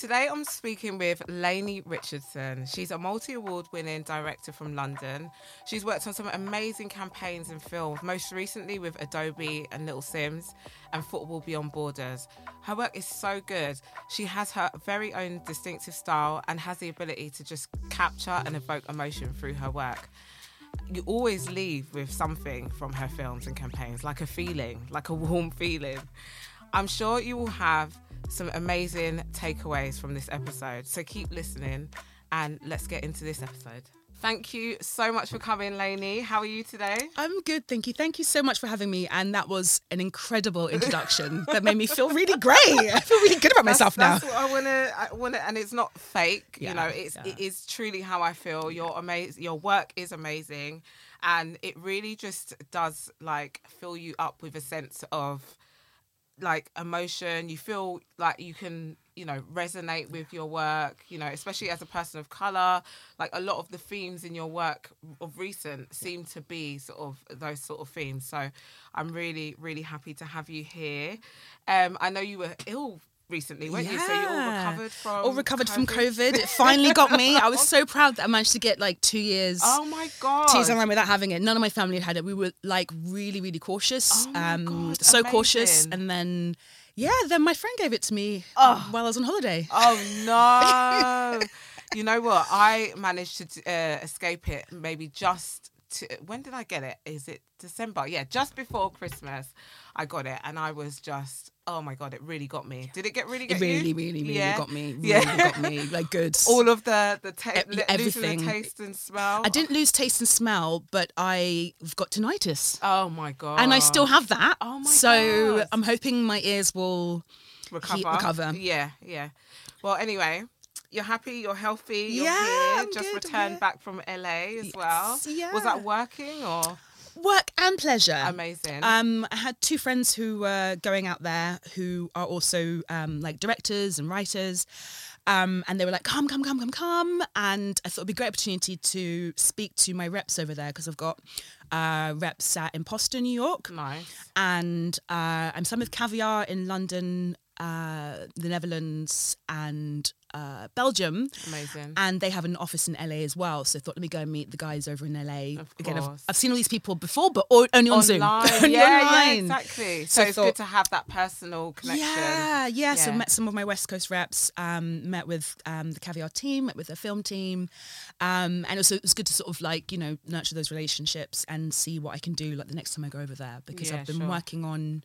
Today I'm speaking with Lainey Richardson. She's a multi award winning director from London. She's worked on some amazing campaigns and films, most recently with Adobe and Little Simz and Football Beyond Borders. Her work is so good. She has her very own distinctive style and has the ability to just capture and evoke emotion through her work. You always leave with something from her films and campaigns, like a feeling, like a warm feeling. I'm sure you will have some amazing takeaways from this episode. So keep listening and let's get into this episode. Thank you so much for coming, Lainey. How are you today? I'm good, thank you. Thank you so much for having me. And that was an incredible introduction that made me feel really great. I feel really good about myself that's, now. That's what I want to. I want to, and it's not fake. Yeah, you know, it's yeah. it is truly how I feel. Your amazing. Your work is amazing, and it really just does like fill you up with a sense of like emotion. You feel like you can, you know, resonate with your work, you know, especially as a person of color. Like a lot of the themes in your work of recent seem to be sort of those sort of themes. So I'm really, really happy to have you here. Um, I know you were ill recently, weren't you? So you all recovered from All recovered from COVID. It finally got me. I was so proud that I managed to get like two years. Oh my god. Two years online without having it. None of my family had had it. We were like really, really cautious. Oh um, God, so cautious. And then, yeah, then my friend gave it to me while I was on holiday. Oh no! you know what? I managed to uh, escape it. Maybe just to, when did I get it? Is it December? Yeah, just before Christmas, I got it, and I was just oh my god! It really got me. Did it get really? It Get you? really, really, really Yeah. got me. Really Yeah. got me. Like good. All of the the ta- E- losing the everything. taste and smell. I didn't lose taste and smell, but I've got tinnitus. Oh my god! and I still have that. Oh my god. so God. I'm hoping my ears will recover. he- recover. Yeah, yeah. Well, anyway. You're happy, you're healthy, you're Yeah, here, I'm just good, returned yeah. back from LA as well. Yes, Was that working or work and pleasure. amazing? Um, I had two friends who were going out there who are also um, like directors and writers. Um, and they were like, come, come, come, come, come. And I thought it'd be a great opportunity to speak to my reps over there because I've got uh, reps at Imposter, New York. nice. And uh, I'm some with Caviar in London, uh, the Netherlands, and uh, Belgium. Amazing. And they have an office in LA as well. So I thought, let me go and meet the guys over in LA. Again, I've. I've seen all these people before, but o- only on Zoom. Online. only yeah, yeah, exactly. So So, it's thought- good to have that personal connection. Yeah, yeah. So Yeah. met some of my West Coast reps, um, met with um, the Caviar team, met with the film team, um, and also it was good to sort of like you know nurture those relationships and see what I can do like the next time I go over there because Yeah, I've been sure. working on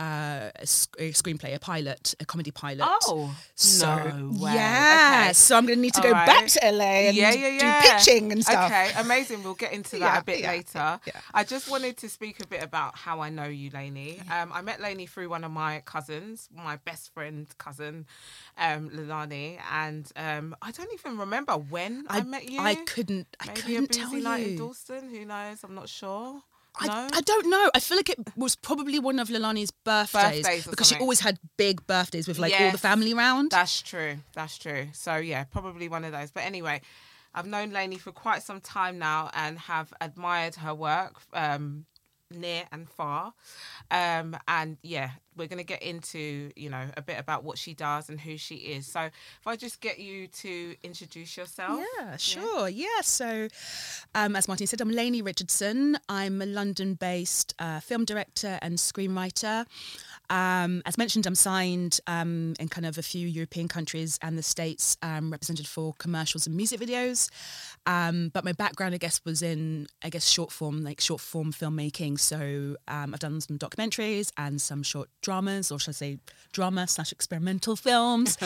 uh, a, sc- a screenplay, a pilot, a comedy pilot. Oh, so no way. yeah, Okay. so I'm going to need to All go right. back to LA and yeah, yeah, yeah. do pitching and stuff. Okay, amazing. We'll get into that a bit later. yeah. I just wanted to speak a bit about how I know you, Lainey. Um, I met Lainey through one of my cousins, my best friend cousin, um, Lilani, and um, I don't even remember when I, met you. I couldn't. I Maybe a couldn't busy tell night in you. Dalston. Who knows? I'm not sure. I, no? I don't know. I feel like it was probably one of Lilani's birthdays, Birthdays because she always had big birthdays with like all the family round. That's true. That's true. So yeah, probably one of those. But anyway, I've known Lainey for quite some time now and have admired her work um, near and far. Um, and yeah, we're gonna get into you know a bit about what she does and who she is. So if I just get you to introduce yourself. Yeah, sure. Yeah. So, um, as Martin said, I'm Lainey Richardson. I'm a London based uh, film director and screenwriter. Um, as mentioned, I'm signed um, in kind of a few European countries and the States, um, represented for commercials and music videos. Um, but my background, I guess, was in, I guess, short form, like short form filmmaking. So um, I've done some documentaries and some short dramas, or should I say drama slash experimental films.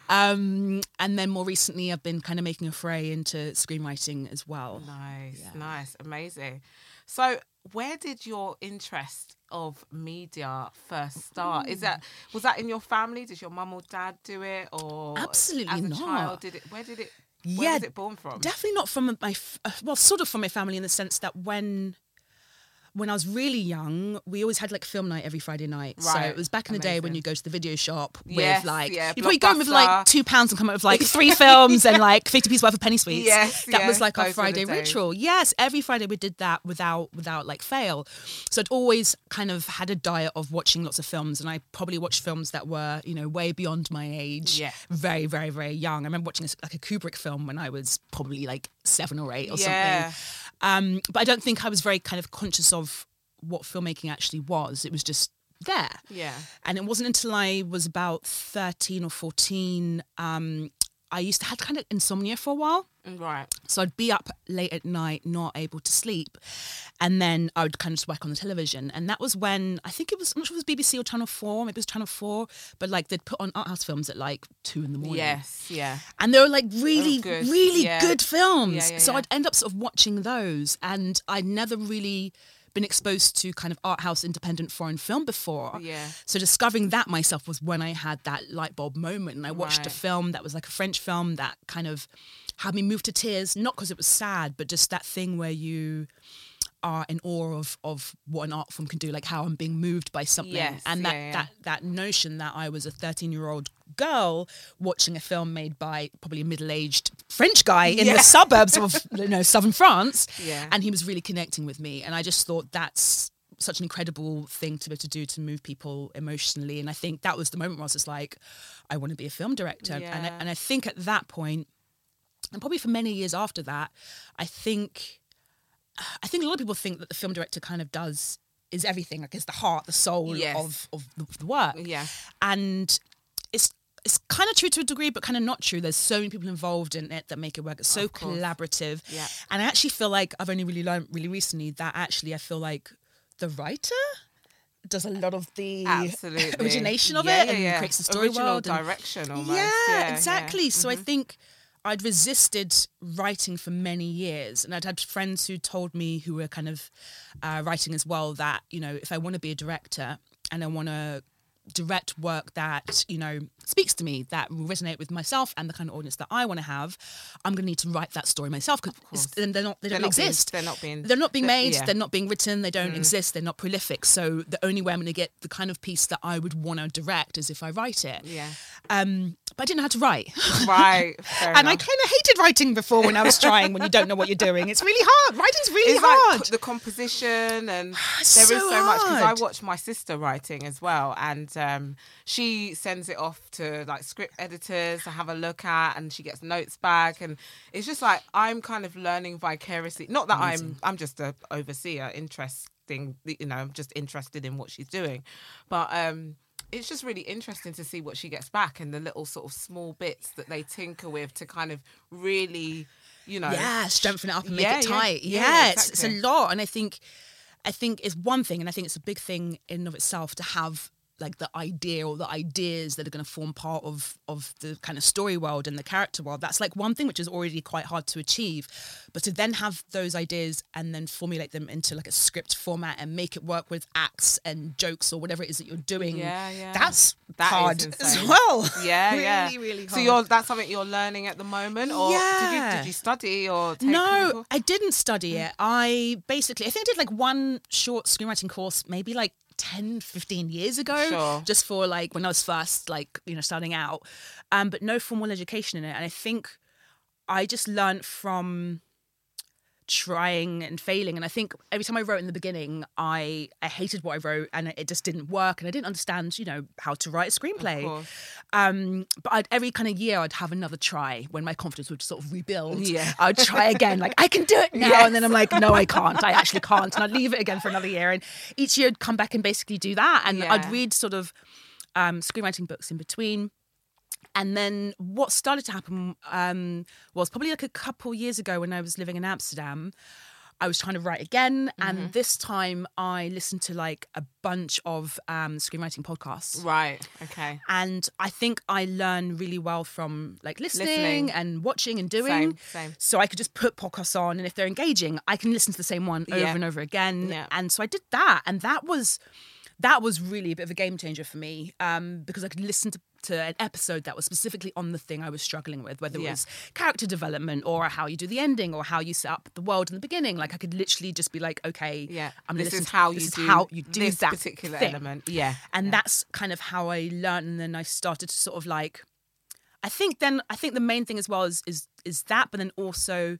um, and then more recently, I've been kind of making a foray into screenwriting as well. Nice, nice, amazing. So, where did your interest of media first start? Is that was that in your family? Did your mum or dad do it, or Absolutely as a not. child? Did it? Where did it? Where Yeah, was it born from? Definitely not from my, uh, well, sort of from my family in the sense that when when I was really young, we always had like film night every Friday night. Right. So it was back in the day when you go to the video shop with Yes, like yeah, you probably go in with like two pounds and come up with like three films and like fifty pieces worth of penny sweets. Yes, that yeah, was like our those were the Friday ritual. Yes, every Friday we did that without without like fail. So I'd always kind of had a diet of watching lots of films, and I probably watched films that were you know way beyond my age. Yeah. very very very young. I remember watching a, like a Kubrick film when I was probably like seven or eight or Yeah. something. Um, but I don't think I was very kind of conscious of what filmmaking actually was. It was just there. Yeah. And it wasn't until I was about 13 or 14, um, I used to have kind of insomnia for a while. Mm, right. So I'd be up late at night, not able to sleep. And then I would kind of just work on the television. And that was when, I think it was, I'm not sure if it was BBC or Channel 4, maybe it was Channel 4, but like they'd put on art house films at like two in the morning. Yes. Yeah. And they were like really, oh, good. really Yeah. good films. Yeah, yeah, so. I'd end up sort of watching those. And I'd never really been exposed to kind of art house independent foreign film before. Yeah. So discovering that myself was when I had that light bulb moment. And I watched a film that was like a French film that kind of had me moved to tears, not because it was sad, but just that thing where you are in awe of of what an art form can do, like how I'm being moved by something. Yes, and that, yeah, yeah. that that notion that I was a 13 year old girl watching a film made by probably a middle aged French guy in Yeah. the suburbs of you know southern France, Yeah. and he was really connecting with me, and I just thought that's such an incredible thing to be able to do to move people emotionally, and I think that was the moment where I was just like, I want to be a film director, and I, and I think at that point, and probably for many years after that, I think. I think a lot of people think that the film director kind of does is everything, like is the heart, the soul Yes. of of the, of the work. Yeah. and it's it's kind of true to a degree, but kind of not true. There's so many people involved in it that make it work. It's so collaborative, Yeah. and I actually feel like I've only really learned really recently that actually I feel like the writer does a lot of the Absolutely. origination of Yeah, it yeah, and yeah. creates the story Original world. and- direction almost. yeah, exactly. So I Mhm. think I'd resisted writing for many years, and I'd had friends who told me who were kind of uh, writing as well that you know if I want to be a director and I want to direct work that you know speaks to me that will resonate with myself and the kind of audience that I want to have I'm going to need to write that story myself because they're not they They're don't not being- exist they're not being- they're not being made yeah. Mm. they're not being written they don't exist they're not prolific so the only way I'm going to get the kind of piece that I would want to direct is if I write it Yeah. um but I didn't know how to write Right. And I kind of hated writing before when I was trying. when you don't know what you're doing, it's really hard. Writing's really it's hard. like the composition and It's there is so so, much because I watch my sister writing as well and um, she sends it off to like script editors to have a look at and she gets notes back and it's just like I'm kind of learning vicariously not that I'm I'm just a overseer interesting you know I'm just interested in what she's doing but um it's just really interesting to see what she gets back and the little sort of small bits that they tinker with to kind of really you know yeah, strengthen it up and make Yeah, it tight. Yeah, Yeah, it's, it's a lot, and I think, I think it's one thing, and I think it's a big thing in and of itself to have like the idea or the ideas that are going to form part of of the kind of story world and the character world. That's like one thing which is already quite hard to achieve, but to then have those ideas and then formulate them into like a script format and make it work with acts and jokes or whatever it is that you're doing. Yeah, yeah. That's That hard as well. Yeah, really, yeah. really hard. So you're that's something you're learning at the moment, or did you Yeah. did you study or take No, people- I didn't study it. Mm. I basically, I think I did like one short screenwriting course, maybe like 10, 15 years ago, Sure. just for like when I was first like, you know, starting out. Um, but no formal education in it. And I think I just learned from trying and failing. And i think every time i wrote in the beginning i i hated what i wrote and it just didn't work. And i didn't understand you know how to write a screenplay. Um but I'd, every kind of year i'd have another try when my confidence would sort of rebuild. Yeah. i'd try again like i can do it now. And then i'm like no i can't. I actually can't. And i'd leave it again for another year. And each year i'd come back and basically do that. And Yeah. i'd read sort of um screenwriting books in between and then what started to happen um, was probably like a couple years ago when I was living in Amsterdam. I was trying to write again, Mm-hmm. and this time I listened to like a bunch of um, screenwriting podcasts. Right. Okay. And I think I learn really well from like listening, Listening. and watching and doing. Same, same. So I could just put podcasts on, and if they're engaging, I can listen to the same one over Yeah. and over again. Yeah. And so I did that, and that was that was really a bit of a game changer for me um, because I could listen to, to an episode that was specifically on the thing I was struggling with, whether it Yeah. was character development or how you do the ending or how you set up the world in the beginning. Like I could literally just be like, okay, Yeah. I'm this is to- how this you is do how you do this that particular thing. element. Yeah. and yeah. that's kind of how I learned. And then I started to sort of like, I think then I think the main thing as well is is is that, but then also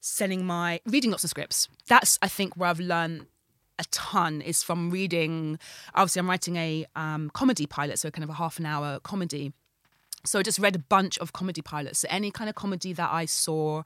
sending my reading lots of scripts. That's I think where I've learned a ton is from reading. Obviously, I'm writing a um, comedy pilot, so kind of a half an hour comedy. So I just read a bunch of comedy pilots. So any kind of comedy that I saw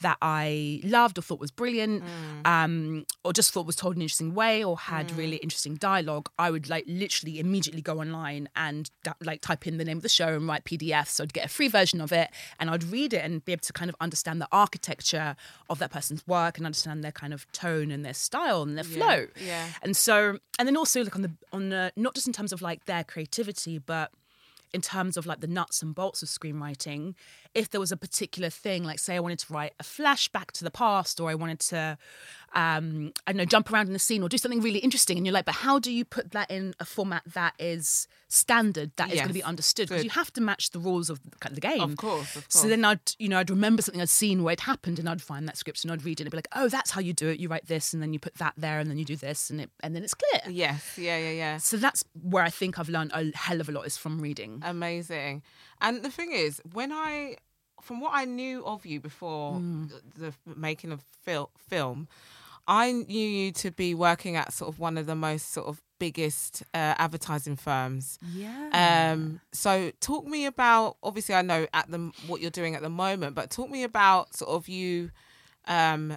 that I loved or thought was brilliant, um, or just thought was told in an interesting way or had really interesting dialogue, I would like literally immediately go online and like type in the name of the show and write PDFs. So I'd get a free version of it and I'd read it and be able to kind of understand the architecture of that person's work and understand their kind of tone and their style and their flow. yeah. And so, and then also like on the on the not just in terms of like their creativity, but in terms of like the nuts and bolts of screenwriting, if there was a particular thing, like say I wanted to write a flashback to the past, or I wanted to, um, I don't know, jump around in the scene or do something really interesting, and you're like, but how do you put that in a format that is standard, that is going to be understood? Because you have to match the rules of the, kind of the game. Of course, of So then I'd, you know, I'd remember something I'd seen where it happened, and I'd find that script and I'd read it and be like, oh, that's how you do it. You write this, and then you put that there, and then you do this, and it, and then it's clear. Yes. Yeah. Yeah. Yeah. So that's where I think I've learned a hell of a lot is from reading. Amazing. And the thing is, when I, from what I knew of you before Mm. the, the making of fil- film, I knew you to be working at sort of one of the most sort of biggest uh, advertising firms. Yeah. Um, so talk me about obviously I know at the what you're doing at the moment, but talk me about sort of you um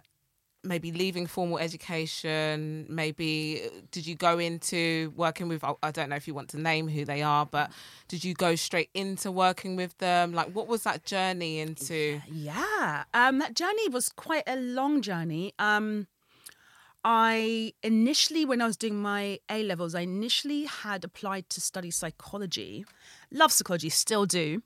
maybe leaving formal education, maybe uh, did you go into working with I- I don't know if you want to name who they are, but did you go straight into working with them? Like what was that journey into Yeah. Um, that journey was quite a long journey. Um, I initially, when I was doing my A levels, I initially had applied to study psychology. Love psychology, still do.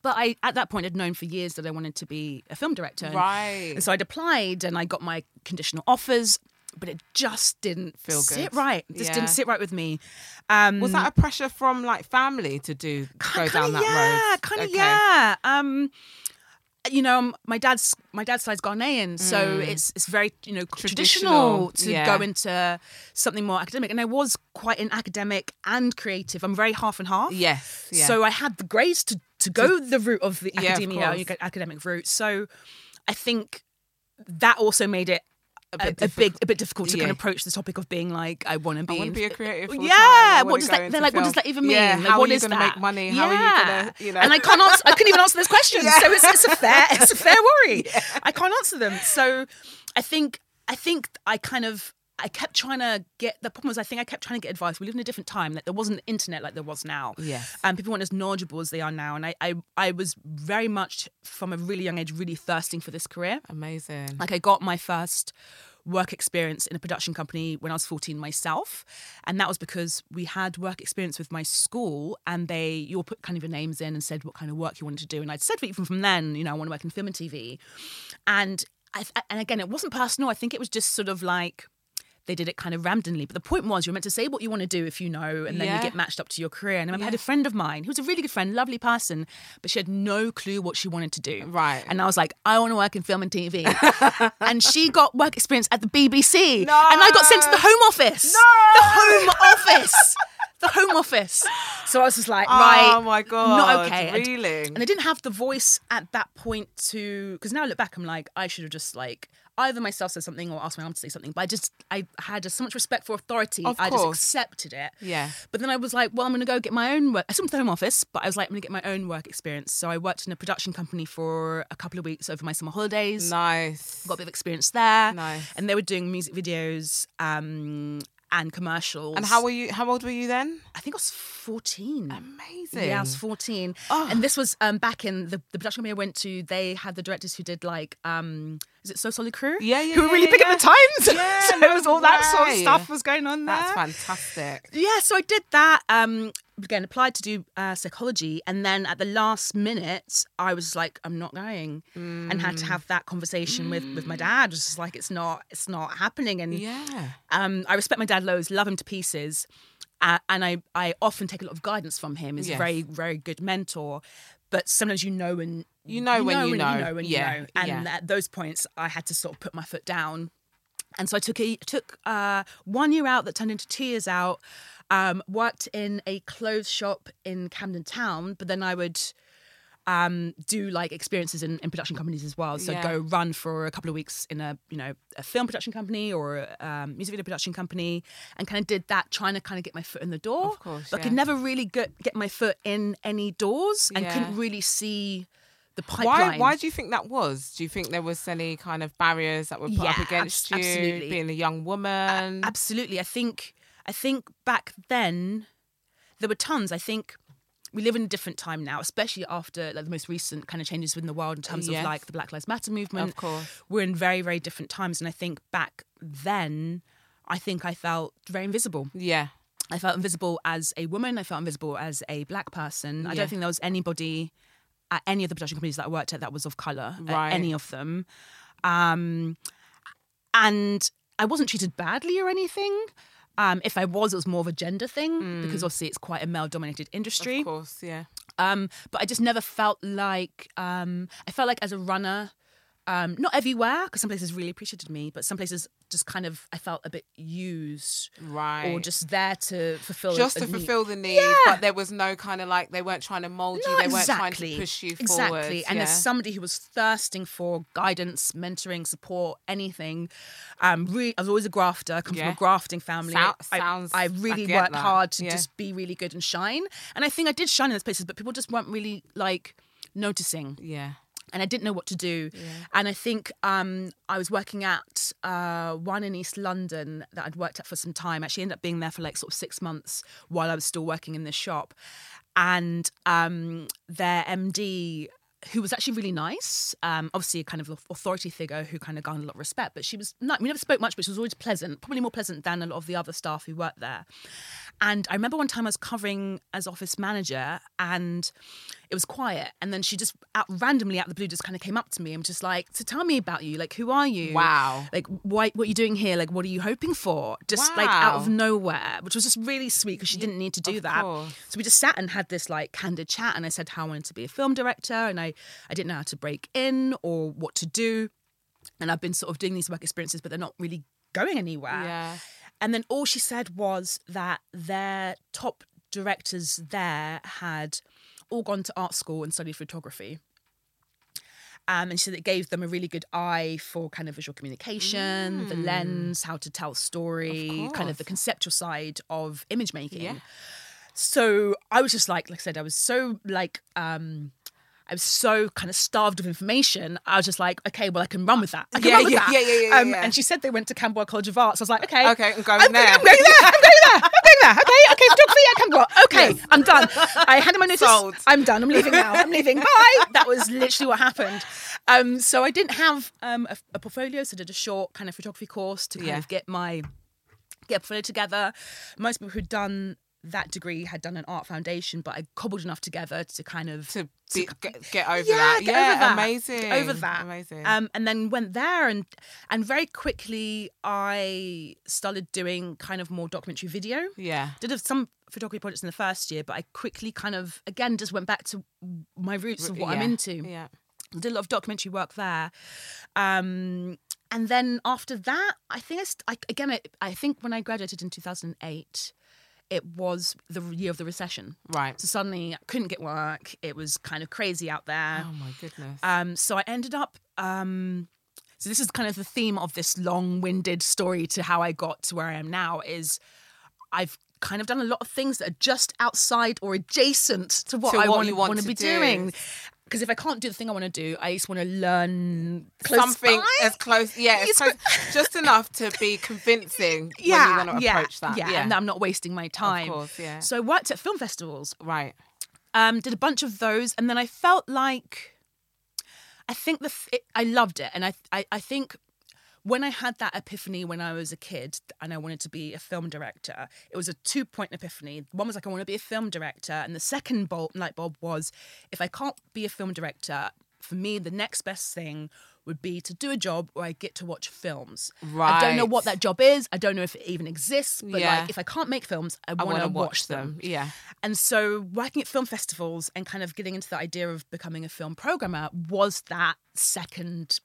But I, at that point, had known for years that I wanted to be a film director. Right. And so I'd applied and I got my conditional offers, but it just didn't Feel good. sit right. It just Yeah. didn't sit right with me. Um, was that a pressure from like family to do go down that road? yeah, road? Kind of, Okay. yeah. You know, my dad's my dad's side's Ghanaian, so it's it's very you know Mm. Traditional, traditional, to yeah. go into something more academic. And I was quite an academic and creative. I'm very half and half. Yes. Yeah. So I had the grace to to go the route of the Yeah, of academia, course. academic route. So I think that also made it. A, bit a big, difficult. a bit difficult to kind of approach the topic of being like, I want to be. I want to be a creative. Yeah, what does that? They're like, what does that even mean? Yeah, Like, how what are you gonna make money? How are you Yeah. gonna, you know? And I can't answer. I couldn't even answer those questions. Yeah. So it's, it's a fair, it's a fair worry. I can't answer them. So I think, I think I kind of. I kept trying to get the problem was I think I kept trying to get advice. We live in a different time. Like there wasn't internet like there was now. Yes. And people weren't as knowledgeable as they are now. And I, I I was very much from a really young age really thirsting for this career. Amazing. Like I got my first work experience in a production company when I was 14 myself. And that was because we had work experience with my school and they you all put kind of your names in and said what kind of work you wanted to do. And I'd said even from then, you know, I want to work in film and TV. And I, and again, it wasn't personal. I think it was just sort of like they did it kind of randomly. But the point was, you're meant to say what you want to do if you know, and then Yeah. you get matched up to your career. And I remember I had a friend of mine who was a really good friend, lovely person, but she had no clue what she wanted to do. Right. And I was like, I want to work in film and TV. and she got work experience at the BBC. No. And I got sent to the Home Office. No. The Home Office. the Home Office. So I was just like, oh right, Oh my God, not okay. And- really? And I didn't have the voice at that point to, because now I look back, I'm like, I should have just like either myself said something or asked my mum to say something. But I just, I had just so much respect for authority. Of I just accepted it. Yeah. But then I was like, well, I'm going to go get my own work. I still went to the home office, but I was like, I'm going to get my own work experience. So I worked in a production company for a couple of weeks over my summer holidays. Nice. Got a bit of experience there. Nice. And they were doing music videos um, and commercials. And how were you? How old were you then? I think I was 14. Amazing. Yeah, I was 14. Oh. And this was um, back in the, the production company I went to. They had the directors who did like, um, is it So Solid Crew? Yeah, yeah, Who were really yeah, big at the times. Yeah, so no it was all that sort of stuff was going on there. That's fantastic. Yeah, so I did that. Um, again, applied to do uh, psychology, and then at the last minute, I was like, I'm not going, and had to Mm. have that conversation with with my dad. Just like it's not, it's not happening, and Yeah. um, I respect my dad loads, love him to pieces, uh, and I I often take a lot of guidance from him. He's Yes. a very very good mentor, but sometimes you know when You know when you when know. you know when Yeah, you know, and yeah. at those points, I had to sort of put my foot down. And so I took a, took uh, one year out that turned into two years out. Um, worked in a clothes shop in Camden Town, but then I would um, do like experiences in, in production companies as well. So Yeah. go run for a couple of weeks in a you know a film production company or a um, music video production company, and kind of did that, trying to kind of get my foot in the door. Of course, but yeah. could never really get get my foot in any doors, and Yeah. couldn't really see the Why? pipeline. Why do you think that was? Do you think there was any kind of barriers that were put up against abs- you, absolutely. being a young woman? Absolutely. I think I think back then there were tons. I think we live in a different time now, especially after like the most recent kind of changes within the world in terms Yes. of like the Black Lives Matter movement. Of course. We're in very, very different times. And I think back then I think I felt very invisible. yeah. I felt invisible as a woman. I felt invisible as a black person. I don't think there was anybody at any of the production companies that I worked at that was of color. Right. Any of them, um, and I wasn't treated badly or anything. Um, if I was, it was more of a gender thing because obviously it's quite a male-dominated industry. Mm. Of course. Yeah. Um, but I just never felt like um, I felt like as a runner, um, not everywhere because some places really appreciated me, but some places just kind of I felt a bit used, Right. or just there to fulfill just to need. fulfill the need, Yeah. but there was no kind of like they weren't trying to mold you, Not they weren't trying to push you exactly. forward. And yeah. as somebody who was thirsting for guidance, mentoring, support, anything, um, really, I was always a grafter. I come from a grafting family. I- sounds- I, I really get worked that. hard to Yeah. just be really good and shine. And I think I did shine in those places, but people just weren't really like noticing yeah. And I didn't know what to do. And I think um, I was working at uh, one in East London that I'd worked at for some time. Actually, ended up being there for like sort of six months while I was still working in this shop. And um, their MD, who was actually really nice, um, obviously a kind of authority figure who kind of garnered a lot of respect, but she was not, we never spoke much, but she was always pleasant, probably more pleasant than a lot of the other staff who worked there. And I remember one time I was covering as office manager and it was quiet. And then she just out, randomly out of the blue just kind of came up to me and was just like, So tell me about you. Like, who are you? Wow. Like, why, what are you doing here? Like, what are you hoping for? Just like out of nowhere, which was just really sweet because she didn't need to do of that. course. So we just sat and had this like candid chat. And I said how I wanted to be a film director and I, I didn't know how to break in or what to do. And I've been sort of doing these work experiences, but they're not really going anywhere. Yeah. And then all she said was that their top directors there had all gone to art school and studied photography. Um, and she said it gave them a really good eye for kind of visual communication, the lens, how to tell story, kind of the conceptual side of image making. Yeah. So I was just like, like I said, I was so like, um, I was so kind of starved of information. I was just like, okay, well, I can run with that. I can Yeah, run with yeah, that. yeah, yeah, yeah, um, yeah. And she said they went to Camberwell College of Arts. I was like, okay, Okay, I'm going I'm there. I'm going there. I'm going there. I'm going there. Okay, okay, photography at Camberwell. Okay, I'm done. I handed my notice. Sold. I'm done. I'm leaving now. I'm leaving. Bye. That was literally what happened. Um, so I didn't have um, a, a portfolio, so I did a short kind of photography course to kind Yeah. of get my get a portfolio together. Most people who'd done that degree had done an art foundation, but I cobbled enough together to kind of To be, get, get over yeah, that. get yeah, over that. amazing. Over that. Amazing. Um, and then went there, and and very quickly I started doing kind of more documentary video. yeah. Did some photography projects in the first year, but I quickly kind of again just went back to my roots of what I'm into. Yeah. Did a lot of documentary work there. Um, and then after that, I think I, st- I again, I, I think when I graduated in 2008, it was the year of the recession. Right. So suddenly I couldn't get work. It was kind of crazy out there. Oh my goodness. Um, so I ended up. Um, so this is kind of the theme of this long-winded story to how I got to where I am now. Is I've kind of done a lot of things that are just outside or adjacent to what To I what want, want want to to be do. doing. Because if I can't do the thing I want to do, I just want to learn close Something by. as close, yeah, as It's- close, just enough to be convincing when you want to yeah, approach that. yeah, Yeah, and I'm not wasting my time. course, yeah. So I worked at film festivals, right. um, did a bunch of those, and then I felt like I think the f- it, I loved it, and I, I I think when I had that epiphany when I was a kid and I wanted to be a film director, it was a two point epiphany. One was like I want to be a film director, and the second bulb, light bulb was if I can't be a film director, for me the next best thing would be to do a job where I get to watch films. Right. I don't know what that job is. I don't know if it even exists. But Yeah. like if I can't make films, I I want to to watch them. Yeah. And so working at film festivals and kind of getting into the idea of becoming a film programmer was that second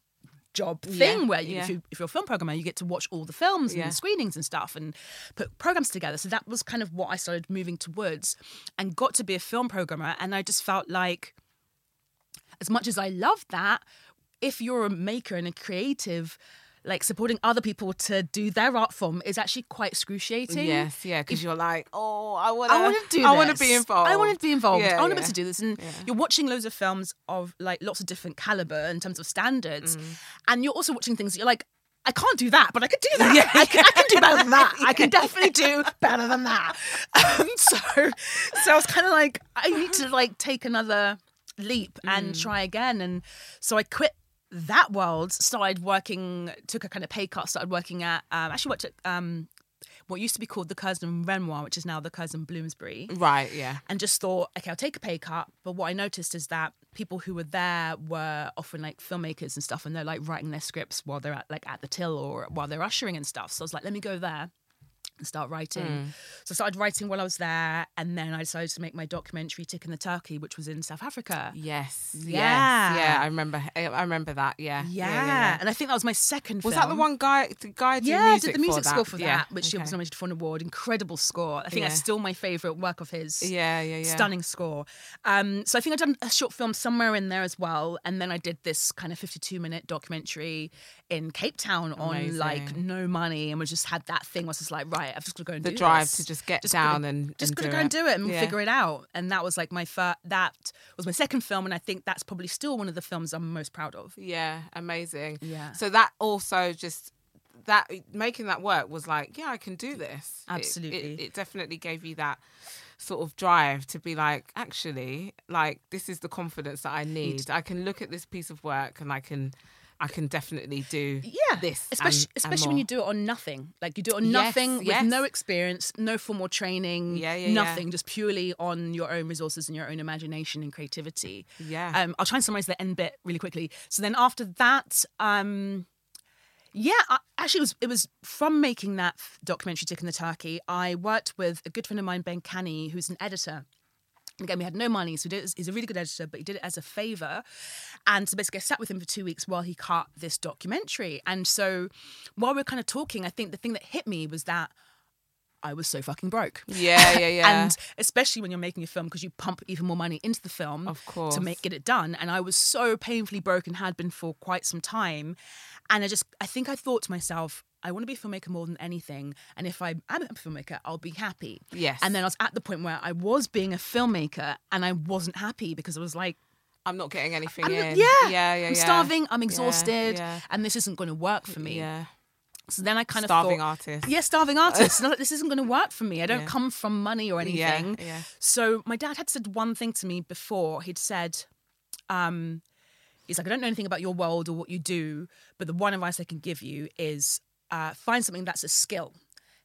job thing Yeah, where you, yeah. if, you, if you're a film programmer, you get to watch all the films and the screenings and stuff and put programs together. So that was kind of what I started moving towards and got to be a film programmer. And I just felt like, as much as I love that, if you're a maker and a creative, like supporting other people to do their art form is actually quite excruciating. Yes, yeah, because you're like, oh, I want to, I want to do. I want to be involved. I want to be involved. Yeah, I want to be yeah. able to do this. And you're watching loads of films of like lots of different caliber in terms of standards, Mm. and you're also watching things that you're like. I can't do that, but I could do that. I, can, I can do better than that. I can definitely do better than that. Um, so, so I was kind of like, I need to like take another leap and Mm. try again. And so I quit that world, started working, took a kind of pay cut, started working at, um, actually worked at um, what used to be called the Curzon Renoir, which is now the Curzon Bloomsbury Right, yeah. and just thought, okay, I'll take a pay cut. But what I noticed is that people who were there were often like filmmakers and stuff, and they're like writing their scripts while they're at like at the till or while they're ushering and stuff. So I was like, let me go there and start writing. So I started writing while I was there, and then I decided to make my documentary "Tick and the Turkey," which was in South Africa. Yes. Yeah. Yes. Yeah. I remember. I remember that. Yeah. Yeah, yeah and I think that was my second. Was film. that the one guy? The guy did Yeah, music did the music for score that? for Yeah, that, which okay. was nominated for an award. Incredible score. I think that's still my favourite work of his. Yeah, yeah, yeah. Stunning score. Um, so I think I'd done a short film somewhere in there as well, and then I did this kind of fifty-two minute documentary in Cape Town on like no money, and we just had that thing. Was just like, right, I've just got to go and The do drive this. to just get gotta- down and- just got to go and do it and Yeah. figure it out. And that was like my first. That was my second film, and I think that's probably still one of the films I'm most proud of. Yeah, amazing. Yeah. So that also just that making that work was like, yeah, I can do this. It- Absolutely. It, it, definitely gave you that sort of drive to be like, actually, like this is the confidence that I need. I can look at this piece of work and I can I can definitely do yeah this. especially and- and especially when you do it on nothing like you do it on Yes, nothing with yes. no experience no formal training Yeah, yeah, yeah. nothing just purely on your own resources and your own imagination and creativity Yeah. um i'll try and summarize the end bit really quickly so then after that um yeah, I, actually, it was it was from making that documentary "Tick and the Turkey." I worked with a good friend of mine, Ben Canny, who's an editor. Again, we had no money, so he did, he's a really good editor, but he did it as a favor. And so basically, I sat with him for two weeks while he cut this documentary. And so while we were kind of talking, I think the thing that hit me was that I was so fucking broke. Yeah, yeah, yeah. and especially when you're making a film because you pump even more money into the film Of course. to make get it done. And I was so painfully broke and had been for quite some time. And I just I think I thought to myself, I want to be a filmmaker more than anything. And if I am a filmmaker, I'll be happy. Yes. And then I was at the point where I was being a filmmaker and I wasn't happy because I was like, I'm not getting anything I'm in. yeah, yeah, yeah. I'm yeah. starving, I'm exhausted, yeah. and this isn't going to work for me. Yeah. So then I kind Starving of thought, artist. Yeah, starving artist. And I was like, this isn't going to work for me. I don't Yeah. come from money or Yeah, anything. yeah. So my dad had said one thing to me before. He'd said, um, he's like, I don't know anything about your world or what you do, but the one advice I can give you is uh, find something that's a skill.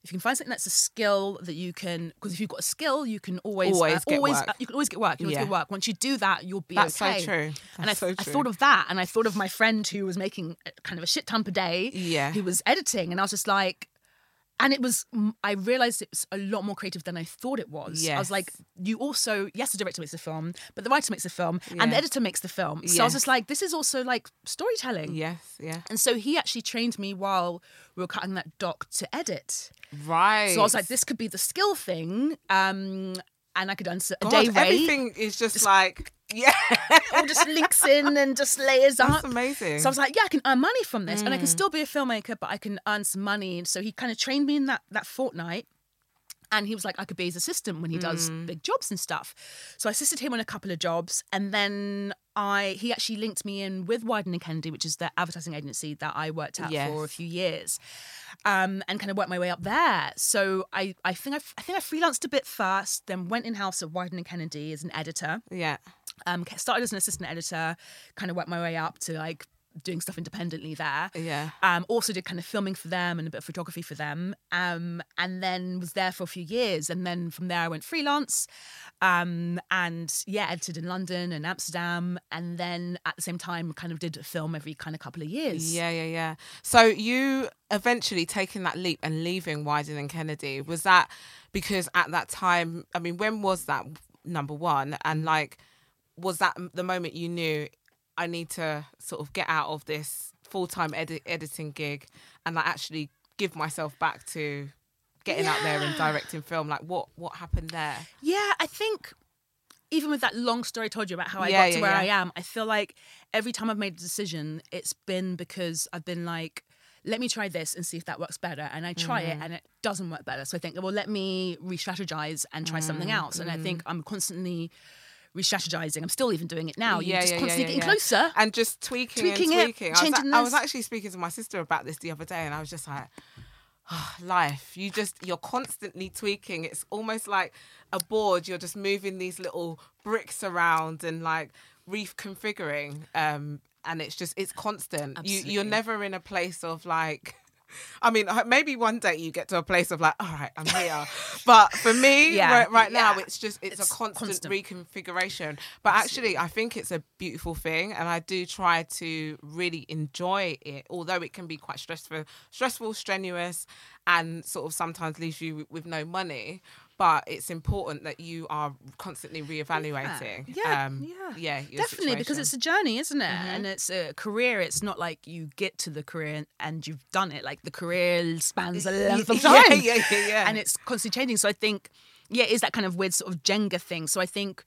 If you can find something that's a skill that you can, because if you've got a skill, you can always Always uh, get always work. uh, you can always get work. You can always get work. Once you do that, you'll be That's so okay. true. and I, That's so I thought of that, and I thought of my friend who was making uh, kind of a shit ton per day. Yeah. he was editing, and I was just like, and it was i realized it was a lot more creative than i thought it was. I was like you also yes the director makes the film but the writer makes the film and the editor makes the film. So i was just like this is also like storytelling. Yes, yeah. and so he actually trained me while we were cutting that doc to edit. Right. so i was like this could be the skill thing um and i could earn a God, day rate everything is just like yeah. all just links in and just layers That's up amazing. So I was like, yeah, I can earn money from this, and I can Mm. still be a filmmaker, but I can earn some money. And so he kind of trained me in that that fortnight. And he was like, I could be his assistant when he does Mm. big jobs and stuff. So I assisted him on a couple of jobs, and then I he actually linked me in with Wieden and Kennedy, which is the advertising agency that I worked at for a few years, um, and kind of worked my way up there. So I I think I, I think I freelanced a bit first, then went in house at Wieden and Kennedy as an editor yeah. um, started as an assistant editor, kind of worked my way up to like doing stuff independently there. Yeah. Um, also did kind of filming for them and a bit of photography for them. Um, and then was there for a few years. And then from there I went freelance. Um, and yeah, edited in London and Amsterdam. And then at the same time kind of did a film every kind of couple of years. Yeah, yeah, yeah. So you eventually taking that leap and leaving Wieden and Kennedy was that because at that time, I mean, when was that number one? And like, was that the moment you knew I need to sort of get out of this full time edit- editing gig and like actually give myself back to getting out there and directing film? Like, what what happened there? Yeah, I think even with that long story I told you about how I Yeah, got to yeah, where yeah. I am, I feel like every time I've made a decision, it's been because I've been like, let me try this and see if that works better. And I try Mm-hmm. it and it doesn't work better. So I think, well, let me re strategize and try Mm, something else. And I think I'm constantly re strategizing. I'm still even doing it now. You're Yeah, just yeah, constantly yeah, getting closer. and just tweaking, Tweaking it, and tweaking. I was, I was actually speaking to my sister about this the other day, and I was just like, oh, life. You just you're constantly tweaking. It's almost like a board. You're just moving these little bricks around and like reconfiguring. Um, and it's just it's constant. You you're never in a place of like. I mean, maybe one day you get to a place of like, all right, I'm here. But for me, Yeah, right, right now, it's just it's, It's a constant, constant. reconfiguration. But actually, I think it's a beautiful thing, and I do try to really enjoy it, although it can be quite stressful, stressful, strenuous, and sort of sometimes leaves you with no money. But it's important that you are constantly reevaluating. Yeah, um, yeah. yeah, Definitely, because situation. Mm-hmm. it's a journey, isn't it? And it's a career. It's not like you get to the career and you've done it. Like the career spans a length of Yeah, time. yeah, yeah, yeah. And it's constantly changing. So I think, yeah, it is that kind of weird sort of Jenga thing. So I think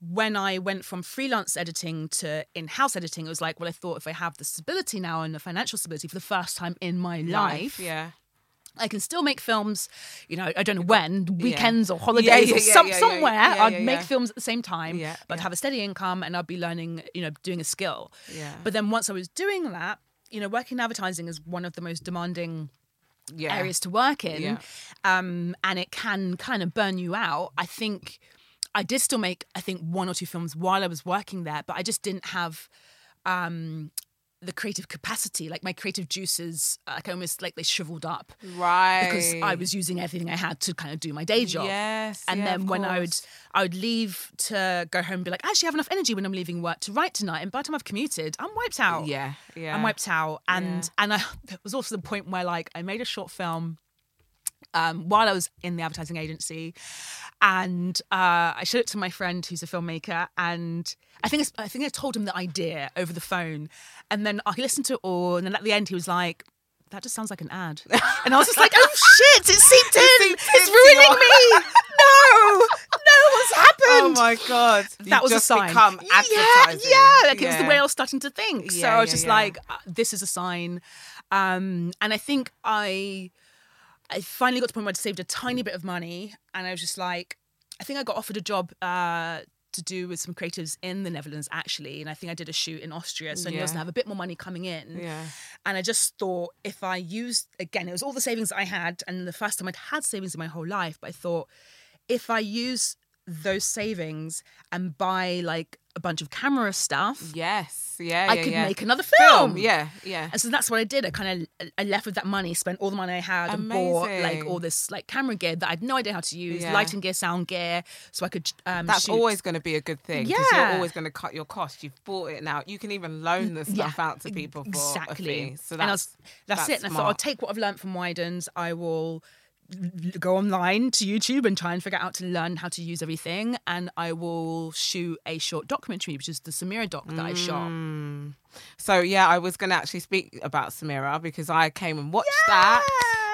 when I went from freelance editing to in house editing, it was like, well, I thought if I have the stability now and the financial stability for the first time in my life, yeah. I can still make films, you know, I don't know when, weekends or Yeah, holidays yeah, or some, yeah, yeah, somewhere, yeah, I'd make films at the same time, Yeah, but yeah. have a steady income and I'd be learning, you know, doing a skill. Yeah. But then once I was doing that, you know, working in advertising is one of the most demanding Yeah. areas to work in. Yeah. Um, and it can kind of burn you out. I think I did still make, I think, one or two films while I was working there, but I just didn't have um, the creative capacity. Like my creative juices, uh, like almost like they shriveled up Right. because I was using everything I had to kind of do my day job. Yes. And yeah, then when I would. I would leave to go home and be like, I actually have enough energy when I'm leaving work to write tonight. And by the time I've commuted, I'm wiped out. Yeah. Yeah. I'm wiped out. And Yeah. and I there was also the point where like I made a short film um, while I was in the advertising agency, and uh, I showed it to my friend who's a filmmaker, and I think I think I told him the idea over the phone, and then I listened to it all, and then at the end he was like. That just sounds like an ad, and I was just like, "Oh shit! It seeped in. seeped it's ruining your- me. No, no, what's happened? Oh my god! that was just a sign. Become yeah, advertising. yeah. Like it was the way I was starting to think. so I was yeah, just yeah. like, uh, this is a sign. Um, and I think I, I finally got to the point where I saved a tiny bit of money, and I was just like, I think I got offered a job. Uh, to do with some creatives in the Netherlands actually, and I think I did a shoot in Austria, so I knew I was gonna have a bit more money coming in. Yeah. And I just thought if I used again, it was all the savings I had, and the first time I'd had savings in my whole life. But I thought if I use those savings and buy like a bunch of camera stuff, Yes, yeah, I yeah, could yeah. make another film. Yeah, yeah. And so that's what I did. I kind of I left with that money, spent all the money I had, and bought like all this like camera gear that I had no idea how to use, Yeah. lighting gear, sound gear, so I could. Um, That's shoot. always going to be a good thing because Yeah. you're always going to cut your cost. You've bought it now. You can even loan the stuff Yeah, out to people for exactly. So and I that's was, that's, it. And I thought I'll take what I've learned from Wiedens. I will go online to YouTube and try and figure out how to learn how to use everything. And I will shoot a short documentary, which is the Samira doc that I shot. Mm. So yeah, I was going to actually speak about Samira because I came and watched that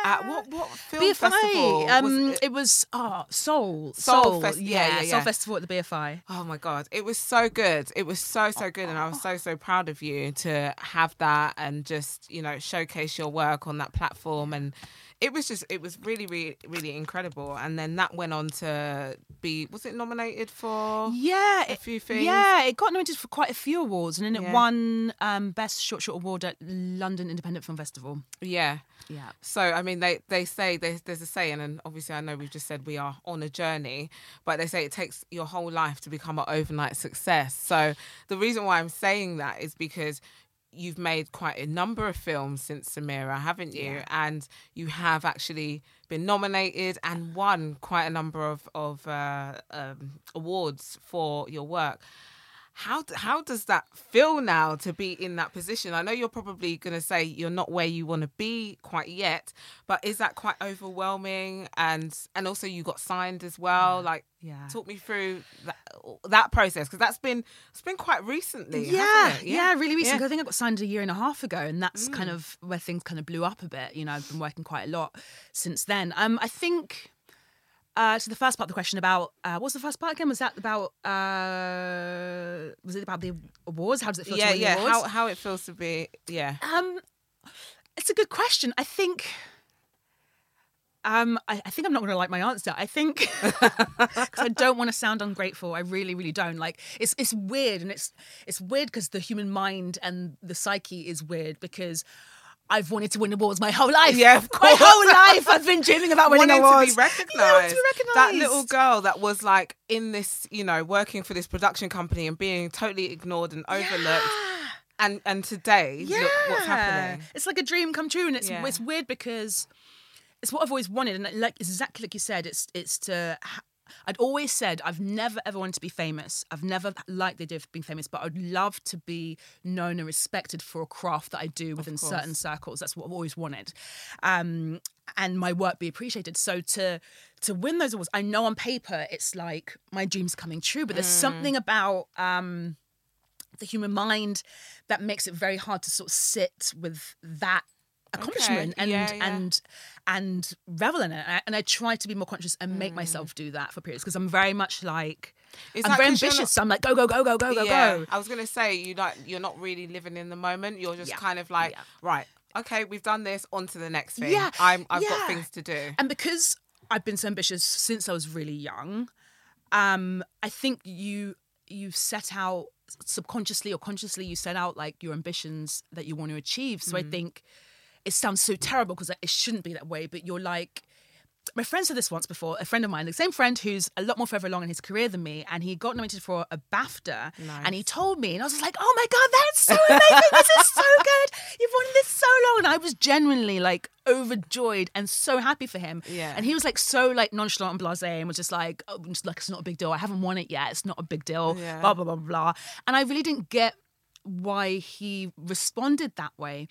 at what what film BFI. festival? Um, Was it, it- was oh Soul Soul Soul, Fest- yeah, yeah, Soul yeah. Festival at the BFI. Oh my god, it was so good. It was so so good, and I was so so proud of you to have that and just you know showcase your work on that platform. And it was just it was really really really incredible. And then that went on to be was it nominated for? Yeah, a few things. Yeah, it got nominated for quite a few awards, and then it won um, best short short award at London Independent Film Festival. Yeah. Yeah. So I mean, they they say there's there's a saying, and obviously I know we've just said we are on a journey, but they say it takes your whole life to become an overnight success. So the reason why I'm saying that is because you've made quite a number of films since Samira, haven't you? And you have actually been nominated and won quite a number of of uh, um, awards for your work. How how does that feel now to be in that position? I know you're probably going to say you're not where you want to be quite yet, but is that quite overwhelming? And and also you got signed as well. Like, Yeah. talk me through that that process because that's been it's been quite recently. Yeah, hasn't yeah, really recent. Yeah. Mm. I think I got signed a year and a half ago, and that's kind of where things kind of blew up a bit. You know, I've been working quite a lot since then. Um, I think. Uh, so the first part of the question about uh, what was the first part again? Was that about uh, was it about the awards? How does it feel Yeah, to win yeah. the awards? How how it feels to be? Yeah. Um, it's a good question. I think. Um, I, I think I'm not going to like my answer. I think because I don't want to sound ungrateful. I really, really don't. Like it's it's weird, and it's it's weird because the human mind and the psyche is weird because. I've wanted to win awards my whole life. Yeah, of course. My whole life I've been dreaming about winning wanting awards. to be recognized. Yeah, to be That little girl that was like in this, you know, working for this production company and being totally ignored and overlooked. Yeah. And and today, look what's happening. It's like a dream come true, and it's Yeah. it's weird because it's what I've always wanted, and like exactly like you said, it's it's to. I'd always said I've never ever wanted to be famous. I've never liked the idea of being famous, but I'd love to be known and respected for a craft that I do within certain circles. That's what I've always wanted, um, and my work be appreciated. So to to win those awards, I know on paper it's like my dreams coming true, but there's something about. Um, the human mind that makes it very hard to sort of sit with that accomplishment and yeah, yeah. and and revel in it and I, and I try to be more conscious and make myself do that for periods because I'm very much like Is I'm very ambitious so I'm like go go go go go go yeah, go I was gonna say you like you're not really living in the moment. You're just kind of like, right, okay, we've done this. On to the next thing. Yeah, I'm I've got things to do. And because I've been so ambitious since I was really young, um, I think you you set out subconsciously or consciously you set out like your ambitions that you want to achieve. So I think it sounds so terrible because it shouldn't be that way, but you're like my friend said this once before. A friend of mine, the same friend who's a lot more further along in his career than me, and he got nominated for a BAFTA. And he told me, and I was just like, "Oh my god, that's so amazing! this is so good! You've wanted this so long." And I was genuinely like overjoyed and so happy for him. Yeah. And he was like so like nonchalant and blasé, and was just like, "Oh, just like it's not a big deal. I haven't won it yet. It's not a big deal." Yeah. Blah blah blah blah. And I really didn't get why he responded that way.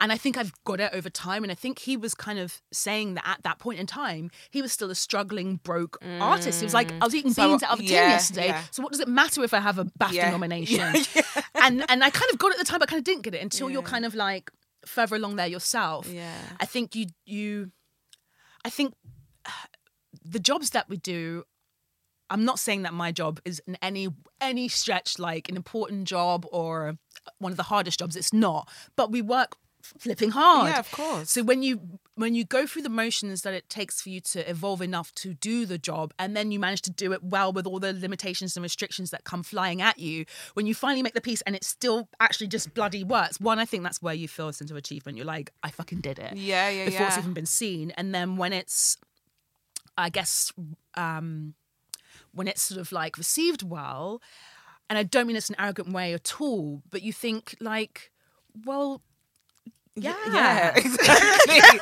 And I think I've got it over time. And I think he was kind of saying that at that point in time, he was still a struggling, broke artist. He was like, I was eating Mm. So, beans out of a tin yesterday. yeah. So what does it matter if I have a BAFTA Yeah. nomination? And and I kind of got it at the time, but I kind of didn't get it until you're kind of like further along there yourself. Yeah. I think you you I think the jobs that we do I'm not saying that my job is in any any stretch like an important job or one of the hardest jobs. It's not. But we work flipping hard. Yeah, of course. So when you when you go through the motions that it takes for you to evolve enough to do the job and then you manage to do it well with all the limitations and restrictions that come flying at you when you finally make the piece and it still actually just bloody works one i think that's where you feel a sense of achievement you're like i fucking did it Yeah, yeah, yeah. before it's even been seen and then when it's i guess um when it's sort of like received well, and I don't mean it's an arrogant way at all, but you think like, well, yeah, Yeah, exactly.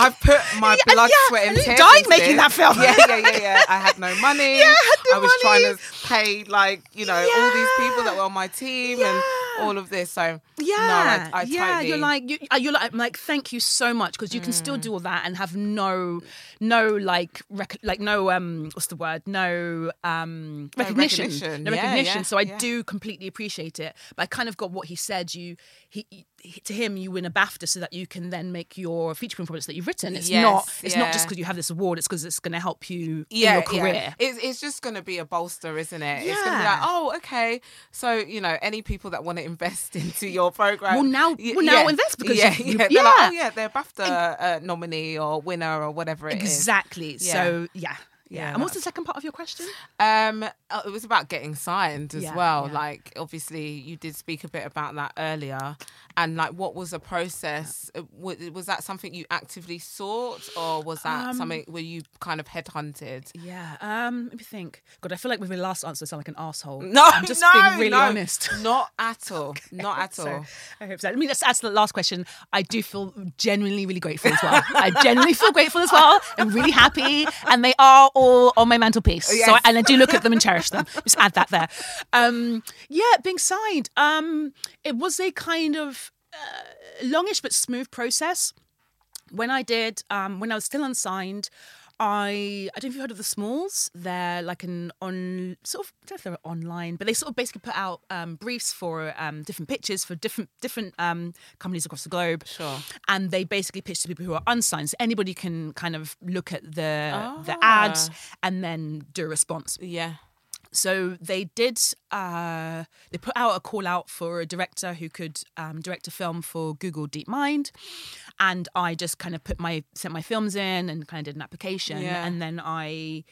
I've put my Yeah, blood, yeah, sweat, and and you tears died making that film. Yeah, yeah, yeah, yeah. I had no money. Yeah, I had no I was trying to pay, like, you know, all these people that were on my team and Yeah. All of this. So, Yeah, no, I, I yeah. totally. You're like you, uh, you're like, I'm like, thank you so much because you can still Mm. do all that and have no, no like, rec- like no um, what's the word? No um, No recognition. recognition. No Yeah, recognition. yeah, so I do completely appreciate it. But I kind of got what he said. You, he- to him, you win a BAFTA so that you can then make your feature performance that you've written. It's Yes, not. It's not just because you have this award. It's because it's going to help you yeah, in your career. Yeah. It's, it's just going to be a bolster, isn't it? It's going to be like, oh, okay. So, you know, any people that want to invest into your program. Will now- now invest because yeah, you've- yeah, you've- they're like, oh, yeah, they're BAFTA uh, nominee or winner or whatever it is. Exactly. Yeah. So yeah. Yeah. Yeah, and what's the second part of your question? Um, uh, it was about getting signed as Yeah, well. yeah. Like, obviously, you did speak a bit about that earlier, and like, what was the process? Uh, Was, was that something you actively sought, or was that Um, something where you kind of headhunted? Yeah. Um, let me think. God, I feel like with my last answer, I sound like an asshole. No, I'm just no, being really no, honest. Not at all. Not at So, all. I hope so. I mean, let's answer the last question. I do feel genuinely really grateful as well. I genuinely feel grateful as well. I'm really happy, and they are all on my mantelpiece. So, Yes. and I do look at them and cherish them. Just add that there. Um, yeah, being signed. Um, it was a kind of uh, longish but smooth process. When I did, um, when I was still unsigned, I I don't know if you've heard of the Smalls. They're like an on sort of I don't know if they're online, but they sort of basically put out um, briefs for um, different pitches for different different um, companies across the globe. Sure. And they basically pitch to people who are unsigned. So anybody can kind of look at the the Ah. ads and then do a response. Yeah. So they did. Uh, they put out a call out for a director who could um, direct a film for Google DeepMind, and I just kind of put my sent my films in and kind of did an application, Yeah. and then I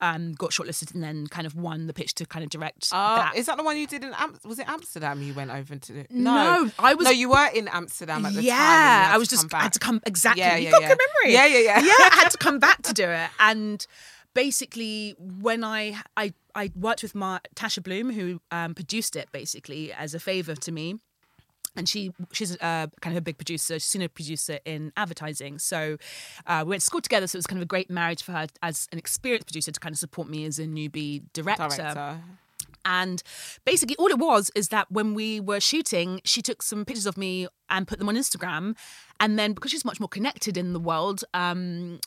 um, got shortlisted and then kind of won the pitch to kind of direct Oh, that. is that the one you did in Am- was it Amsterdam? You went over to do? No, I was- No, you were in Amsterdam at the yeah, time. had I was just I had to come exactly. Yeah, you yeah, got yeah. good memory. Yeah, yeah, yeah. yeah, I had to come back to do it, and basically when I I I worked with Mar- Tasha Bloom, who um, produced it basically as a favor to me. And she she's uh, kind of a big producer. She's a senior producer in advertising. So uh, we went to school together. So it was kind of a great marriage for her as an experienced producer to kind of support me as a newbie director. Director. And basically, all it was is that when we were shooting, she took some pictures of me and put them on Instagram. And then, because she's much more connected in the world, um,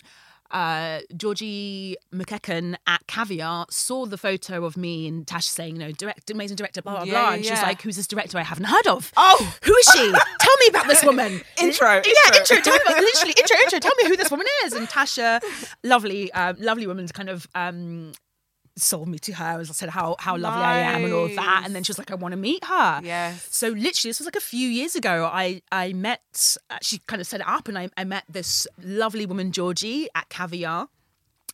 uh, Georgie McEachern at Caviar saw the photo of me and Tash saying, you know, direct, amazing director, blah, blah, Yeah, blah. yeah, And she was like, who's this director I haven't heard of? Oh! Who is she? Tell me about this woman. Intro, Yeah, intro. intro. Tell me about, literally, intro, intro. Tell me who this woman is. And Tasha, lovely, um, lovely woman, kind of um, sold me to her. As I said, how how lovely I am and all of that. And then she was like, I want to meet her. Yeah. So literally, this was like a few years ago. I I met. Uh, she kind of set it up, and I I met this lovely woman Georgie at Caviar.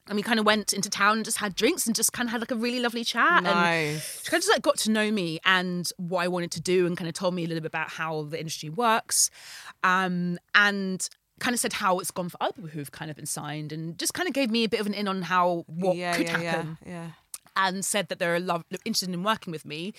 And we kind of went into town and just had drinks and just kind of had like a really lovely chat. And Nice. she kind of just like got to know me and what I wanted to do and kind of told me a little bit about how the industry works. Um, and kind of said how it's gone for other people who've kind of been signed and just kind of gave me a bit of an in on how what yeah, could yeah, happen Yeah, yeah. and said that they're love, interested in working with me.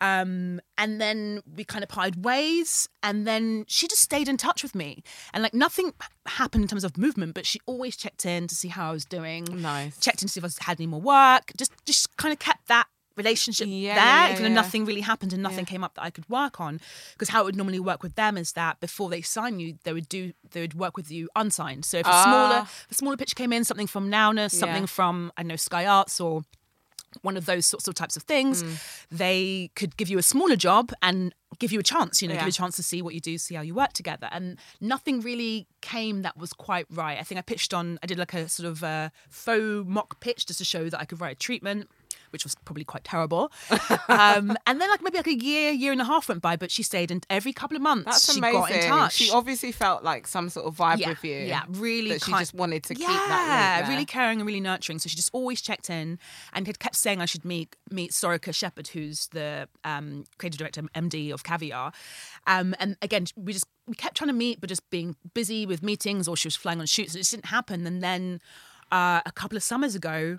Um, and then we kind of parted ways. And then she just stayed in touch with me. And like nothing happened in terms of movement, but she always checked in to see how I was doing. Nice. Checked in to see if I had any more work. Just just kind of kept that relationship Yeah, there, yeah, even though yeah. nothing really happened and nothing came up that I could work on. Because how it would normally work with them is that before they sign you, they would do they would work with you unsigned. So if a smaller Ah. if a smaller picture came in, something from Nowness, something from I don't know Sky Arts or one of those sorts of types of things, Mm. they could give you a smaller job and give you a chance, you know, give you a chance to see what you do, see how you work together. And nothing really came that was quite right. I think I pitched on, I did like a sort of a faux mock pitch just to show that I could write a treatment. Which was probably quite terrible, um, and then like maybe like a year, year and a half went by. But she stayed, and every couple of months That's she amazing. got in touch. She obviously felt like some sort of vibe yeah, with you. yeah, really. That she kind- just wanted to keep that there. really caring and really nurturing. So she just always checked in and had kept saying I should meet meet Sorika Shepherd, who's the um, creative director MD of Caviar. Um, and again, we just we kept trying to meet, but just being busy with meetings, or she was flying on shoots, and it just didn't happen. And then uh, a couple of summers ago.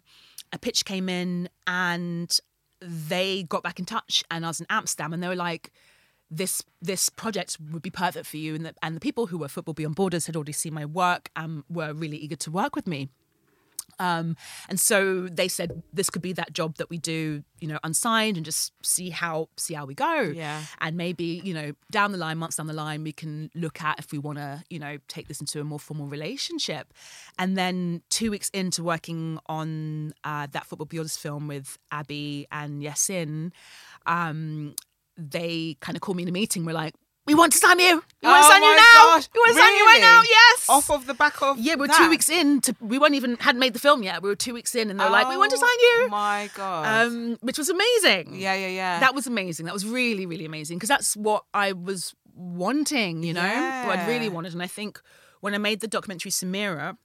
A pitch came in and they got back in touch and I was in Amsterdam and they were like, this this project would be perfect for you. And the, and the people who were football beyond borders had already seen my work and were really eager to work with me um, and so they said this could be that job that we do, you know, unsigned and just see how see how we go. Yeah. And maybe you know down the line, months down the line, we can look at if we want to, you know, take this into a more formal relationship. And then two weeks into working on uh, that football beyond film with Abby and Yasin, um, they kind of called me in a meeting. We're like, we want to sign you. We want to Oh sign you now. gosh, We want to sign you right now. Yes. Off of the back of Yeah, we're that? two weeks in. To, we weren't even hadn't made the film yet. We were two weeks in, and they were like, "We want to Oh sign you," Oh My God. um, which was amazing. yeah, yeah, yeah. that was amazing. That was really, really amazing because that's what I was wanting. You know, what I'd really wanted. And I think when I made the documentary Samira,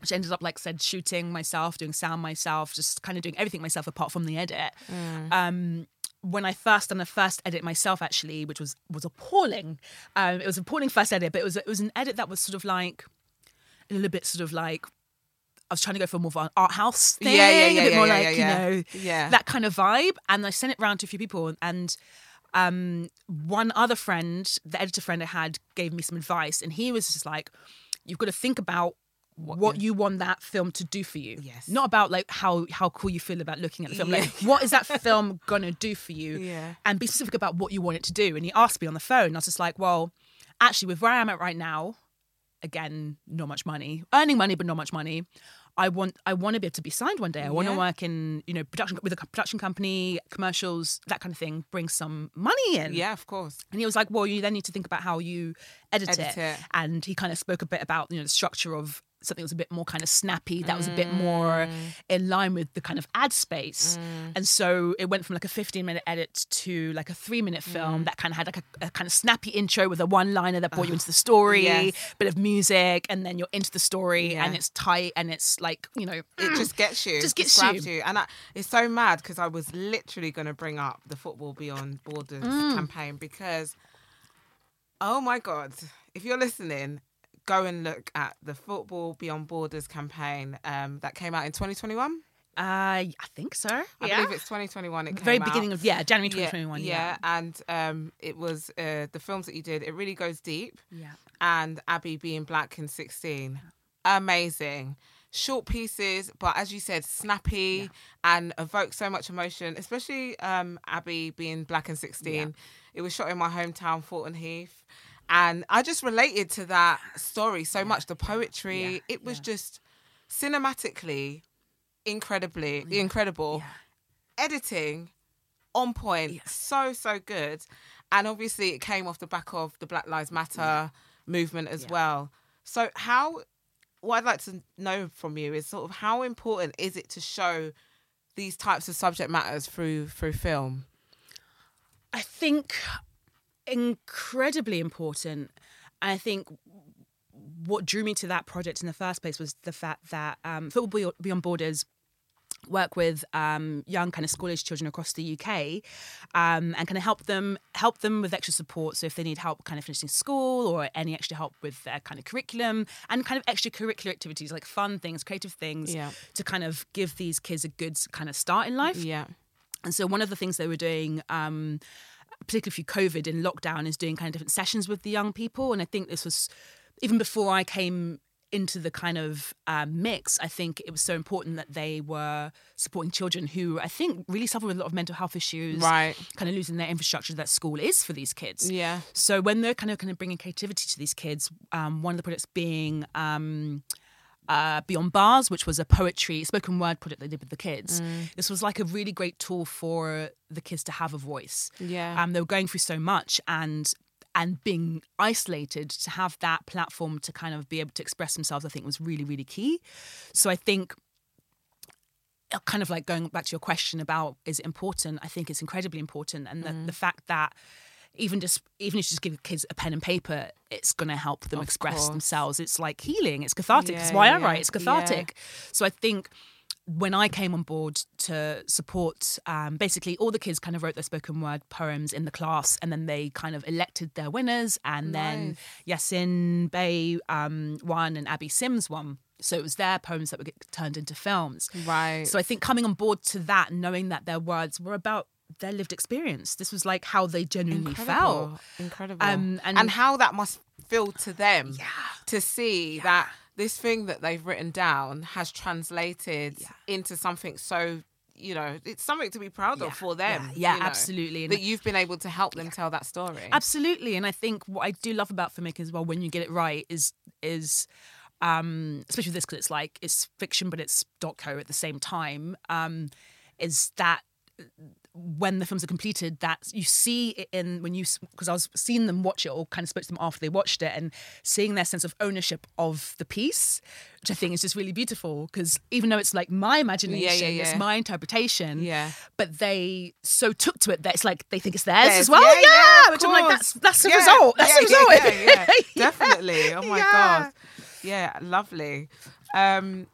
which ended up, like I said, shooting myself, doing sound myself, just kind of doing everything myself apart from the edit. Mm. Um, when I first done the first edit myself, actually, which was was appalling. Um, it was an appalling first edit, but it was it was an edit that was sort of like a little bit sort of like I was trying to go for more of an art house thing, Yeah, yeah, yeah, a bit more like you know Yeah. that kind of vibe. And I sent it round to a few people, and um, one other friend, the editor friend I had, gave me some advice, and he was just like, "You've got to think about." What, you want that film to do for you, Yes. Not about like how how cool you feel about looking at the film. Yeah. Like, what is that film gonna do for you? Yeah. and be specific about what you want it to do. And he asked me on the phone. I was just like, well, actually, with where I am at right now, again, not much money, earning money, but not much money. I want I want to be able to be signed one day. I want to work in you know production with a production company, commercials, that kind of thing. Bring some money in. yeah, of course. And he was like, well, you then need to think about how you edit, Edit it. it. And he kind of spoke a bit about, you know, the structure of something that was a bit more kind of snappy, that was a bit more Mm. in line with the kind of ad space. And so it went from like a 15 minute edit to like a three minute Mm. film that kind of had like a, a kind of snappy intro with a one liner that brought you into the story, yes. bit of music, and then you're into the story Yeah. and it's tight and it's like, you know, It just gets you. Just gets grabs you. you. And I, it's so mad because I was literally going to bring up the Football Beyond Borders Mm. campaign because, oh my God, if you're listening, go and look at the Football Beyond Borders campaign um, that came out in 2021. uh, I think so. I yeah. believe it's 2021. It the very came beginning out. of, yeah, January Yeah, 2021. yeah, and um, it was uh, the films that you did. It really goes deep. Yeah. and Abby being black in 16. Amazing. Short pieces, but as you said, snappy and evoke so much emotion, especially um, Abby being black in 16. It was shot in my hometown, Thornton Heath. And I just related to that story so much. The poetry, Yeah. it was Yeah. just cinematically incredibly incredible. Editing on point, so so good. And obviously, it came off the back of the Black Lives Matter movement as well. So, how, what I'd like to know from you is sort of how important is it to show these types of subject matters through through film? I think incredibly important. And I think what drew me to that project in the first place was the fact that um, Football Beyond- Beyond Borders work with um, young kind of school age children across the UK um, and kind of help them help them with extra support. So if they need help kind of finishing school or any extra help with their kind of curriculum and kind of extracurricular activities like fun things, creative things Yeah. to kind of give these kids a good kind of start in life. Yeah. And so one of the things they were doing, um, particularly through COVID in lockdown, is doing kind of different sessions with the young people. And I think this was even before I came into the kind of um, mix. I think it was so important that they were supporting children who I think really suffer with a lot of mental health issues, Right. Kind of losing their infrastructure that school is for these kids. Yeah. So when they're kind of kind of bringing creativity to these kids, um, one of the projects being. Um, uh, Beyond Bars, which was a poetry, spoken word project they did with the kids. Mm. This was like a really great tool for the kids to have a voice. Yeah. Um, they were going through so much and and being isolated to have that platform to kind of be able to express themselves, I think was really, really key. So I think uh, kind of like going back to your question about is it important? I think it's incredibly important. And the, the fact that even just even if you just give kids a pen and paper, it's going to help them Of express course. themselves. It's like healing. It's cathartic. That's Yeah, why I yeah, write. It's yeah. cathartic. So I think when I came on board to support, um, basically all the kids kind of wrote their spoken word poems in the class, and then they kind of elected their winners, and then Yasin Bey um, won and Abby Sims won. So it was their poems that would get turned into films. Right. So I think coming on board to that, knowing that their words were about their lived experience, this was like how they genuinely incredible. felt. Incredible. Um, and, and- how that must feel to them Yeah. to see that this thing that they've written down has translated into something so you know it's something to be proud Yeah, of for them yeah, yeah, you know, absolutely. And- that you've been able to help them tell that story Absolutely, and I think what I do love about filmmaking as well, when you get it right, is is um, especially this because it's like it's fiction, but it's doco at the same time. Um, is that when the films are completed, that you see it in when you because I was seeing them watch it or kind of spoke to them after they watched it and seeing their sense of ownership of the piece, which I think is just really beautiful because even though it's like my imagination, yeah. it's my interpretation, Yeah. but they so took to it that it's like they think it's theirs as well, yeah, yeah, yeah, which I'm like that's that's the Yeah, result, that's yeah, the result, yeah, yeah, yeah. Yeah. definitely oh my Yeah. god yeah lovely um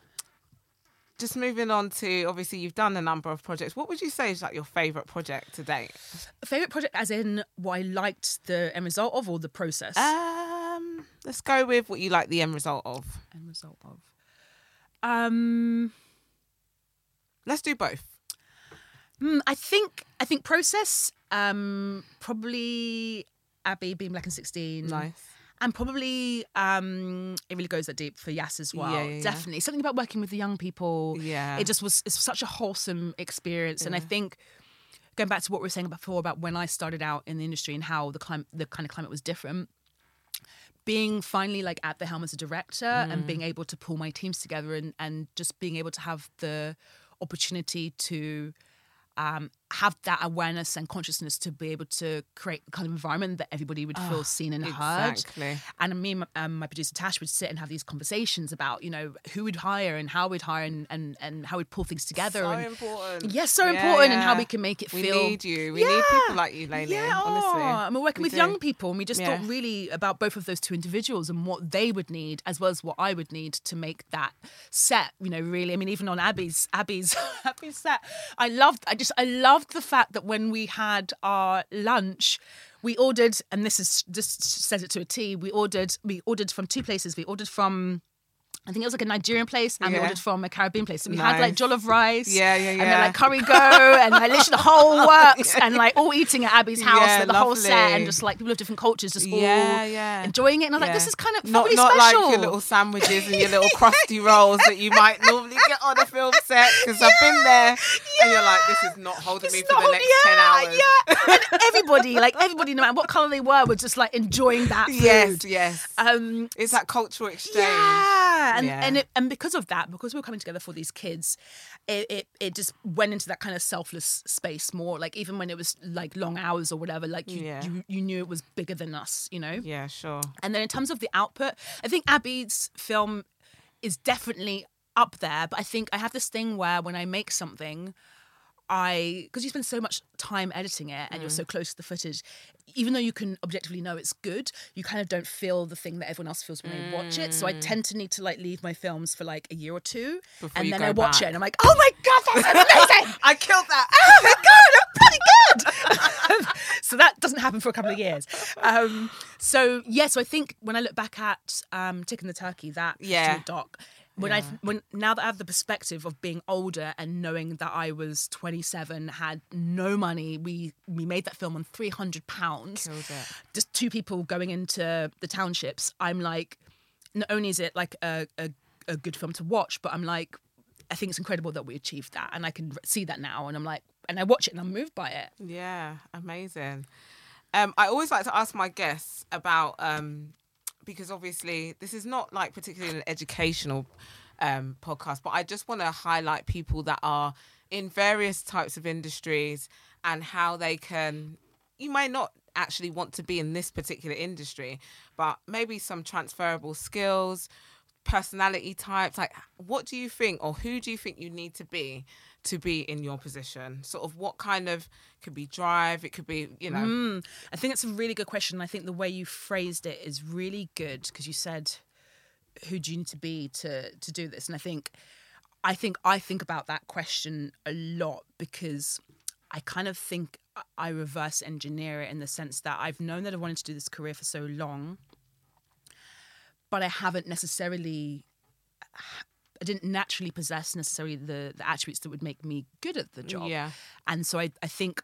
just moving on to obviously you've done a number of projects what would you say is like your favorite project to date Favorite project, as in what I liked the end result of, or the process. um let's go with what you like the end result of end result of. Um, let's do both hmm, I think I think process. Um, probably Abby being black and sixteen. nice And probably um, it really goes that deep for Yas as well. Yeah, yeah, yeah. Definitely something about working with the young people. Yeah. it just was it's such a wholesome experience, and I think going back to what we were saying before about when I started out in the industry and how the clim- the kind of climate was different. Being finally like at the helm as a director and Mm. being able to pull my teams together and and just being able to have the opportunity to um, have that awareness and consciousness to be able to create the kind of environment that everybody would feel seen and heard. exactly. And me and my, um, my producer Tash would sit and have these conversations about, you know, who we'd hire and how we'd hire and, and, and how we'd pull things together. So and, important. Yes, so Yeah, important and how we can make it We feel. We need you. We need people like you, Lainey, Yeah, honestly. and we're working We with do. young people, and we just Yeah. thought really about both of those two individuals and what they would need, as well as what I would need to make that set. You know, really. I mean, even on Abby's Abby's Abby's set, I loved. I just I loved the fact that when we had our lunch. We ordered, and this is just says it to a T. We ordered, we ordered from two places. We ordered from, I think it was like a Nigerian place, and we ordered from a Caribbean place. So we had like jollof rice, Yeah, yeah, yeah, and then like curry go, and like literally the whole works, and like all eating at Abby's house, Yeah, like the whole set, and just like people of different cultures, just all Yeah, yeah. enjoying it. And I was like, this is kind of not not special. like your little sandwiches and your little crusty rolls that you might normally get on a film set because I've been there and you're like, this is not holding me It's for not- the next yeah, ten hours. Yeah, and everybody, like everybody, no matter what color they were, were just like enjoying that food. Yes, yes. Um, it's that cultural exchange. Yeah, and Yeah. and it, and because of that, because we were coming together for these kids, it, it it just went into that kind of selfless space more. Like even when it was like long hours or whatever, like you Yeah. you, you knew it was bigger than us, you know. Yeah, sure. And then in terms of the output, I think Abby's film is definitely up there. But I think I have this thing where when I make something, I because you spend so much time editing it and you're Mm. so close to the footage, even though you can objectively know it's good, you kind of don't feel the thing that everyone else feels when they watch it. So I tend to need to like leave my films for like a year or two, Mm. Before and then I watch back. it and I'm like, oh my god, that's amazing! I killed that. oh my god, I'm pretty good. so that doesn't happen for a couple of years. Um, so yeah, so I think when I look back at um, the Turkey, that Yeah. doc, when I when now that I have the perspective of being older and knowing that I was 27, had no money, we we made that film on 300 pounds. Just two people going into the townships. I'm like, not only is it like a, a a good film to watch, but I'm like. I think it's incredible that we achieved that, and I can see that now. And I'm like, and I watch it, and I'm moved by it. Yeah, amazing. Um, I always like to ask my guests about um, because obviously this is not like particularly an educational um, podcast, but I just want to highlight people that are in various types of industries and how they can. You might not actually want to be in this particular industry, but maybe some transferable skills, personality types. Like, what do you think, or who do you think you need to be to be in your position? Sort of what kind of could be drive, it could be, you know, Mm, I think that's a really good question. I think the way you phrased it is really good because you said, "Who do you need to be to to do this?" And I think, I think I think about that question a lot because I kind of think I reverse engineer it in the sense that I've known that I wanted to do this career for so long, but I haven't necessarily I didn't naturally possess necessarily the the attributes that would make me good at the job. Yeah. And so I, I think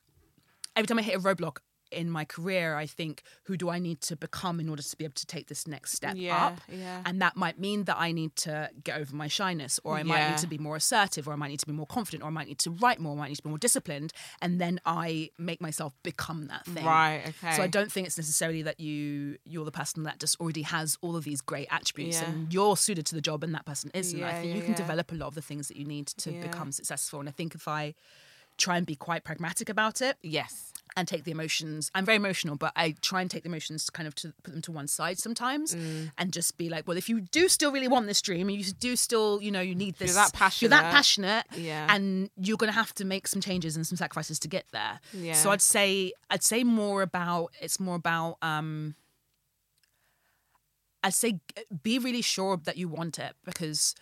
every time I hit a roadblock in my career, I think, who do I need to become in order to be able to take this next step Yeah, up? yeah. And that might mean that I need to get over my shyness, or I might need to be more assertive, or I might need to be more confident, or I might need to write more, or I might need to be more disciplined. And then I make myself become that thing. Right, okay. So I don't think it's necessarily that you you're the person that just already has all of these great attributes Yeah. and you're suited to the job and that person isn't. I think yeah, you can yeah. develop a lot of the things that you need to Yeah. become successful. And I think if I try and be quite pragmatic about it Yes. and take the emotions, I'm very emotional, but I try and take the emotions to kind of to put them to one side sometimes Mm. and just be like, well, if you do still really want this dream and you do still, you know, you need this, You're that passionate. you're that passionate, Yeah. and you're going to have to make some changes and some sacrifices to get there. Yeah. So I'd say I'd say more about it's more about um I'd say be really sure that you want it because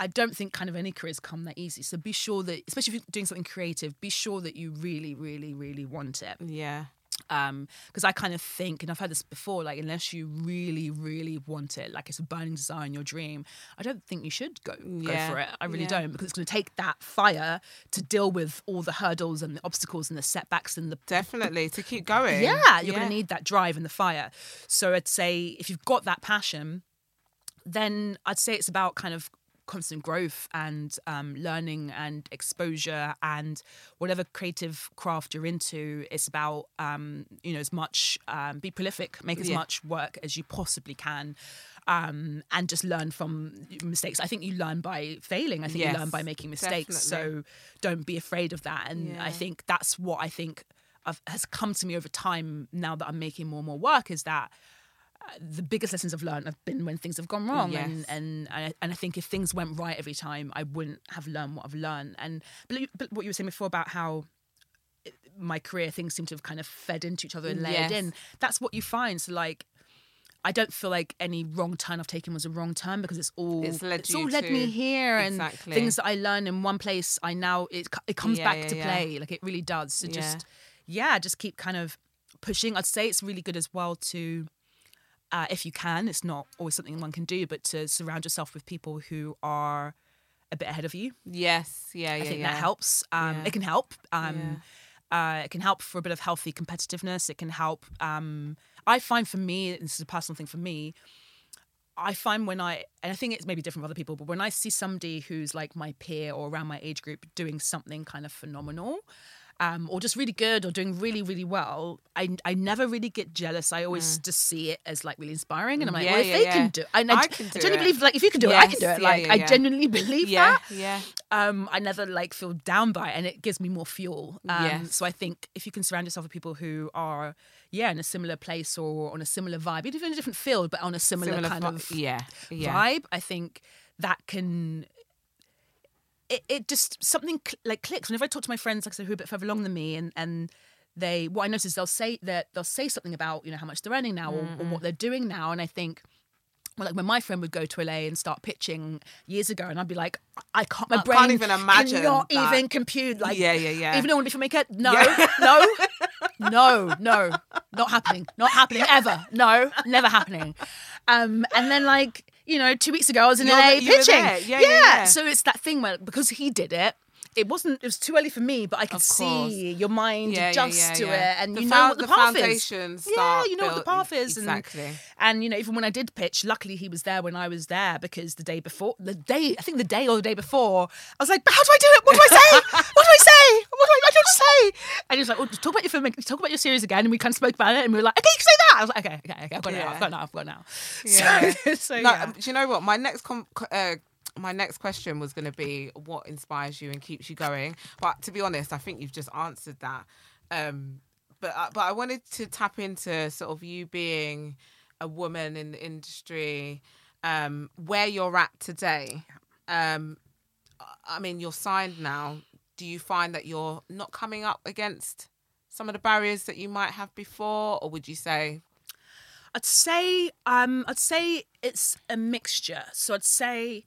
I- don't think kind of any careers come that easy. So be sure that, especially if you're doing something creative, be sure that you really, really, really want it. Yeah. Um, because I kind of think, and I've heard this before, like unless you really, really want it, like it's a burning desire in your dream, I don't think you should go go for it. I really yeah. don't because it's going to take that fire to deal with all the hurdles and the obstacles and the setbacks and the Definitely to keep going. yeah, you're going to need that drive and the fire. So I'd say if you've got that passion, then I'd say it's about kind of constant growth and um, learning and exposure and whatever creative craft you're into. It's about um, you know as much um, be prolific, make as Yeah. much work as you possibly can. Um, and just learn from mistakes. I think you learn by failing. I think you learn by making mistakes. definitely. So don't be afraid of that. And Yeah. I think that's what I think I've, has come to me over time now that I'm making more and more work is that the biggest lessons I've learned have been when things have gone wrong, Yes. and and I, and I think if things went right every time, I wouldn't have learned what I've learned. And but, but what you were saying before about how my career things seem to have kind of fed into each other and layered Yes. in. That's what you find. So like. I don't feel like any wrong turn I've taken was a wrong turn because it's all It's led all you led me to- here and Exactly. things that I learn in one place I now it it comes Yeah, back yeah, to yeah. play like it really does so just yeah just keep kind of pushing I'd say it's really good as well to uh, if you can it's not always something one can do but to surround yourself with people who are a bit ahead of you Yes. Yeah. Yeah. I think yeah. that helps. Um, Yeah. It can help. Um, uh, it can help for a bit of healthy competitiveness. It can help. Um, I find for me, this is a personal thing for me. I find when I, and I think it's maybe different for other people, but when I see somebody who's like my peer or around my age group doing something kind of phenomenal, um, or just really good or doing really, really well, I, I never really get jealous. I always just see it as like really inspiring. And I'm like, Mm. Yeah, well, if yeah, they yeah. can do it, and I, I I, can do genuinely it. believe, like, if you can do it, I can do Yes, it. Like, I genuinely believe that Yeah. um, I never like feel down by it, and it gives me more fuel. Um, Yes. So I think if you can surround yourself with people who are, yeah, in a similar place or on a similar vibe, even in a different field, but on a similar, Similar kind fi- of. Yeah. vibe, I think that can. It, it just something cl- like clicks whenever I talk to my friends, like I said, who are a bit further along than me, and and they what I notice is they'll say that they'll say something about you know how much they're earning now or, or what they're doing now, and I think well, like when my friend would go to LA and start pitching years ago, and I'd be like, I can't, my I brain can't even imagine that. even compute. Like, Yeah, yeah, yeah. Even though I want to be a filmmaker, no, no, no, no, not happening, not happening ever. No, never happening. Um, and then like you know, two weeks ago I was in You're LA the- pitching. there. Yeah, yeah, yeah. So it's that thing where because he did it. It wasn't. It was too early for me, but I could see your mind Yeah, yeah, adjust yeah, to yeah. it, and The you know what the, the path is. Yeah, you know what the path is. and- exactly. and you know, even when I did pitch, luckily he was there when I was there because the day before, the day I think the day or the day before, I was like, "But how do I do it? What do I say? what do I say? What do I, I don't say?" And he was like, "Well, talk about your film, talk about your series again." And we kind of spoke about it, and we were like, "Okay, you can say that." I was like, "Okay, okay, okay, I've got it now. I've got it now. I've got it now." Yeah. So, so No, yeah. do you know what? My next com- uh, my next question was going to be what inspires you and keeps you going. But to be honest, I think you've just answered that. Um, but uh, but I wanted to tap into sort of you being a woman in the industry, um, where you're at today. Um, I mean, you're signed now. Do you find that you're not coming up against some of the barriers that you might have before, or would you say I'd say um I'd say it's a mixture. So I'd say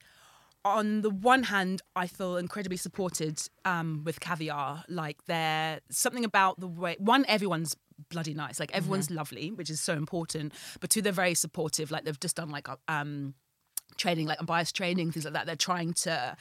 on the one hand, I feel incredibly supported um, with caviar. Like there something about the way one, everyone's bloody nice. Like everyone's lovely, which is so important. But two, they're very supportive. Like they've just done like um training, like unbiased training, things like that. They're trying to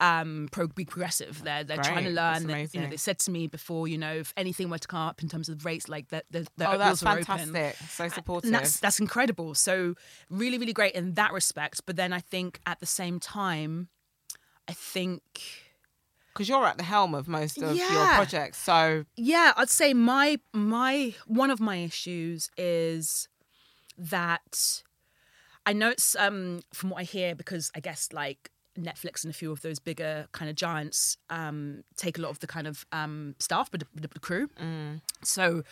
um, pro- be progressive. They're they're trying to learn. They, you know, they said to me before, you know, if anything were to come up in terms of rates, like that, the, the Oh, that's fantastic. So supportive. And that's that's incredible. So really, really great in that respect. But then I think at the same time, I think Because you're at the helm of most of your projects. So yeah, I'd say my my one of my issues is that I know it's um from what I hear because I guess like Netflix and a few of those bigger kind of giants um take a lot of the kind of um staff but the, the crew. So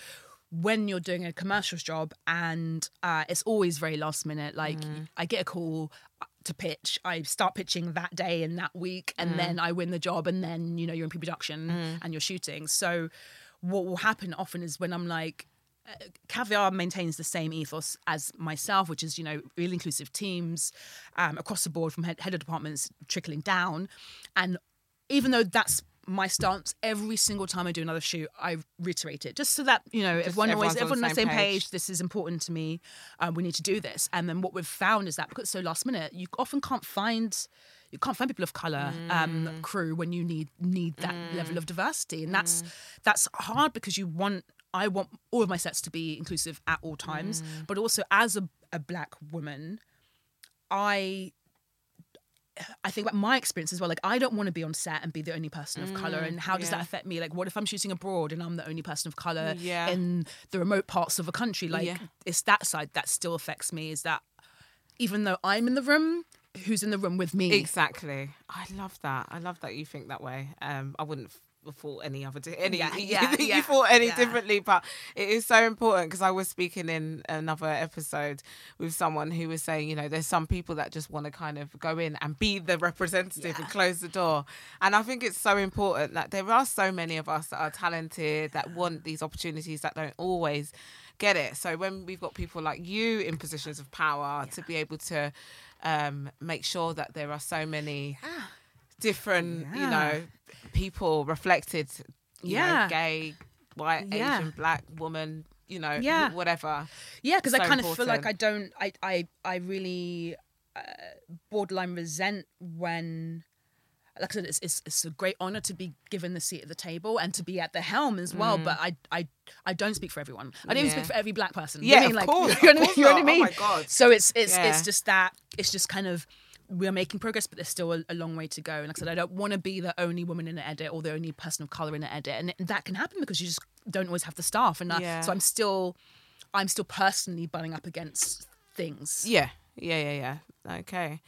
when you're doing a commercials job and uh, it's always very last minute like i get a call uh, to pitch i start pitching that day and that week and then i win the job and then you know you're in pre-production and you're shooting. So what will happen often is when i'm like uh, caviar maintains the same ethos as myself which is you know really inclusive teams um, across the board from head, head of departments trickling down and even though that's my stance every single time I do another shoot, I reiterate it just so that you know everyone always everyone's on everyone on the the same same page. page. This is important to me. Um, we need to do this. And then what we've found is that because it's so last minute, you often can't find you can't find people of color um, Mm. crew when you need need that level of diversity, and that's that's hard because you want. I want all of my sets to be inclusive at all times, Mm. but also as a, a black woman, I I think about my experience as well. Like, I don't want to be on set and be the only person of color. And how does yeah. that affect me? Like, what if I'm shooting abroad and I'm the only person of color Yeah. in the remote parts of a country? Like, Yeah. it's that side that still affects me. Is that even though I'm in the room, who's in the room with me? Exactly. I love that. I love that you think that way. Um, I wouldn't thought any other di- any Yeah, you, yeah, you yeah, thought any yeah. differently, but it is so important because I was speaking in another episode with someone who was saying, you know, there's some people that just want to kind of go in and be the representative and close the door, and I think it's so important that there are so many of us that are talented that want these opportunities that don't always get it. So when we've got people like you in positions of power to be able to um, make sure that there are so many different, you know, people reflected, you Yeah. know, gay, white, Yeah. Asian, black woman, you know, Yeah. whatever. Yeah, because I So kind of feel like. I don't, I, I, I really uh, borderline resent when, like I said, it's, it's, it's a great honor to be given the seat at the table and to be at the helm as well. But I, I, I don't speak for everyone. I don't even Mm. Yeah. speak for every black person. Yeah, you know of what I mean? course, Like, you know, you know what I. Oh mean? my God. So it's, it's, Yeah. it's just that, it's just kind of. We're making progress, but there's still a, a long way to go. And like I said, I don't want to be the only woman in the edit or the only person of color in the edit, and that can happen because you just don't always have the staff. And I, Yeah. so I'm still, I'm still personally butting up against things. Yeah, yeah, yeah, yeah. Okay.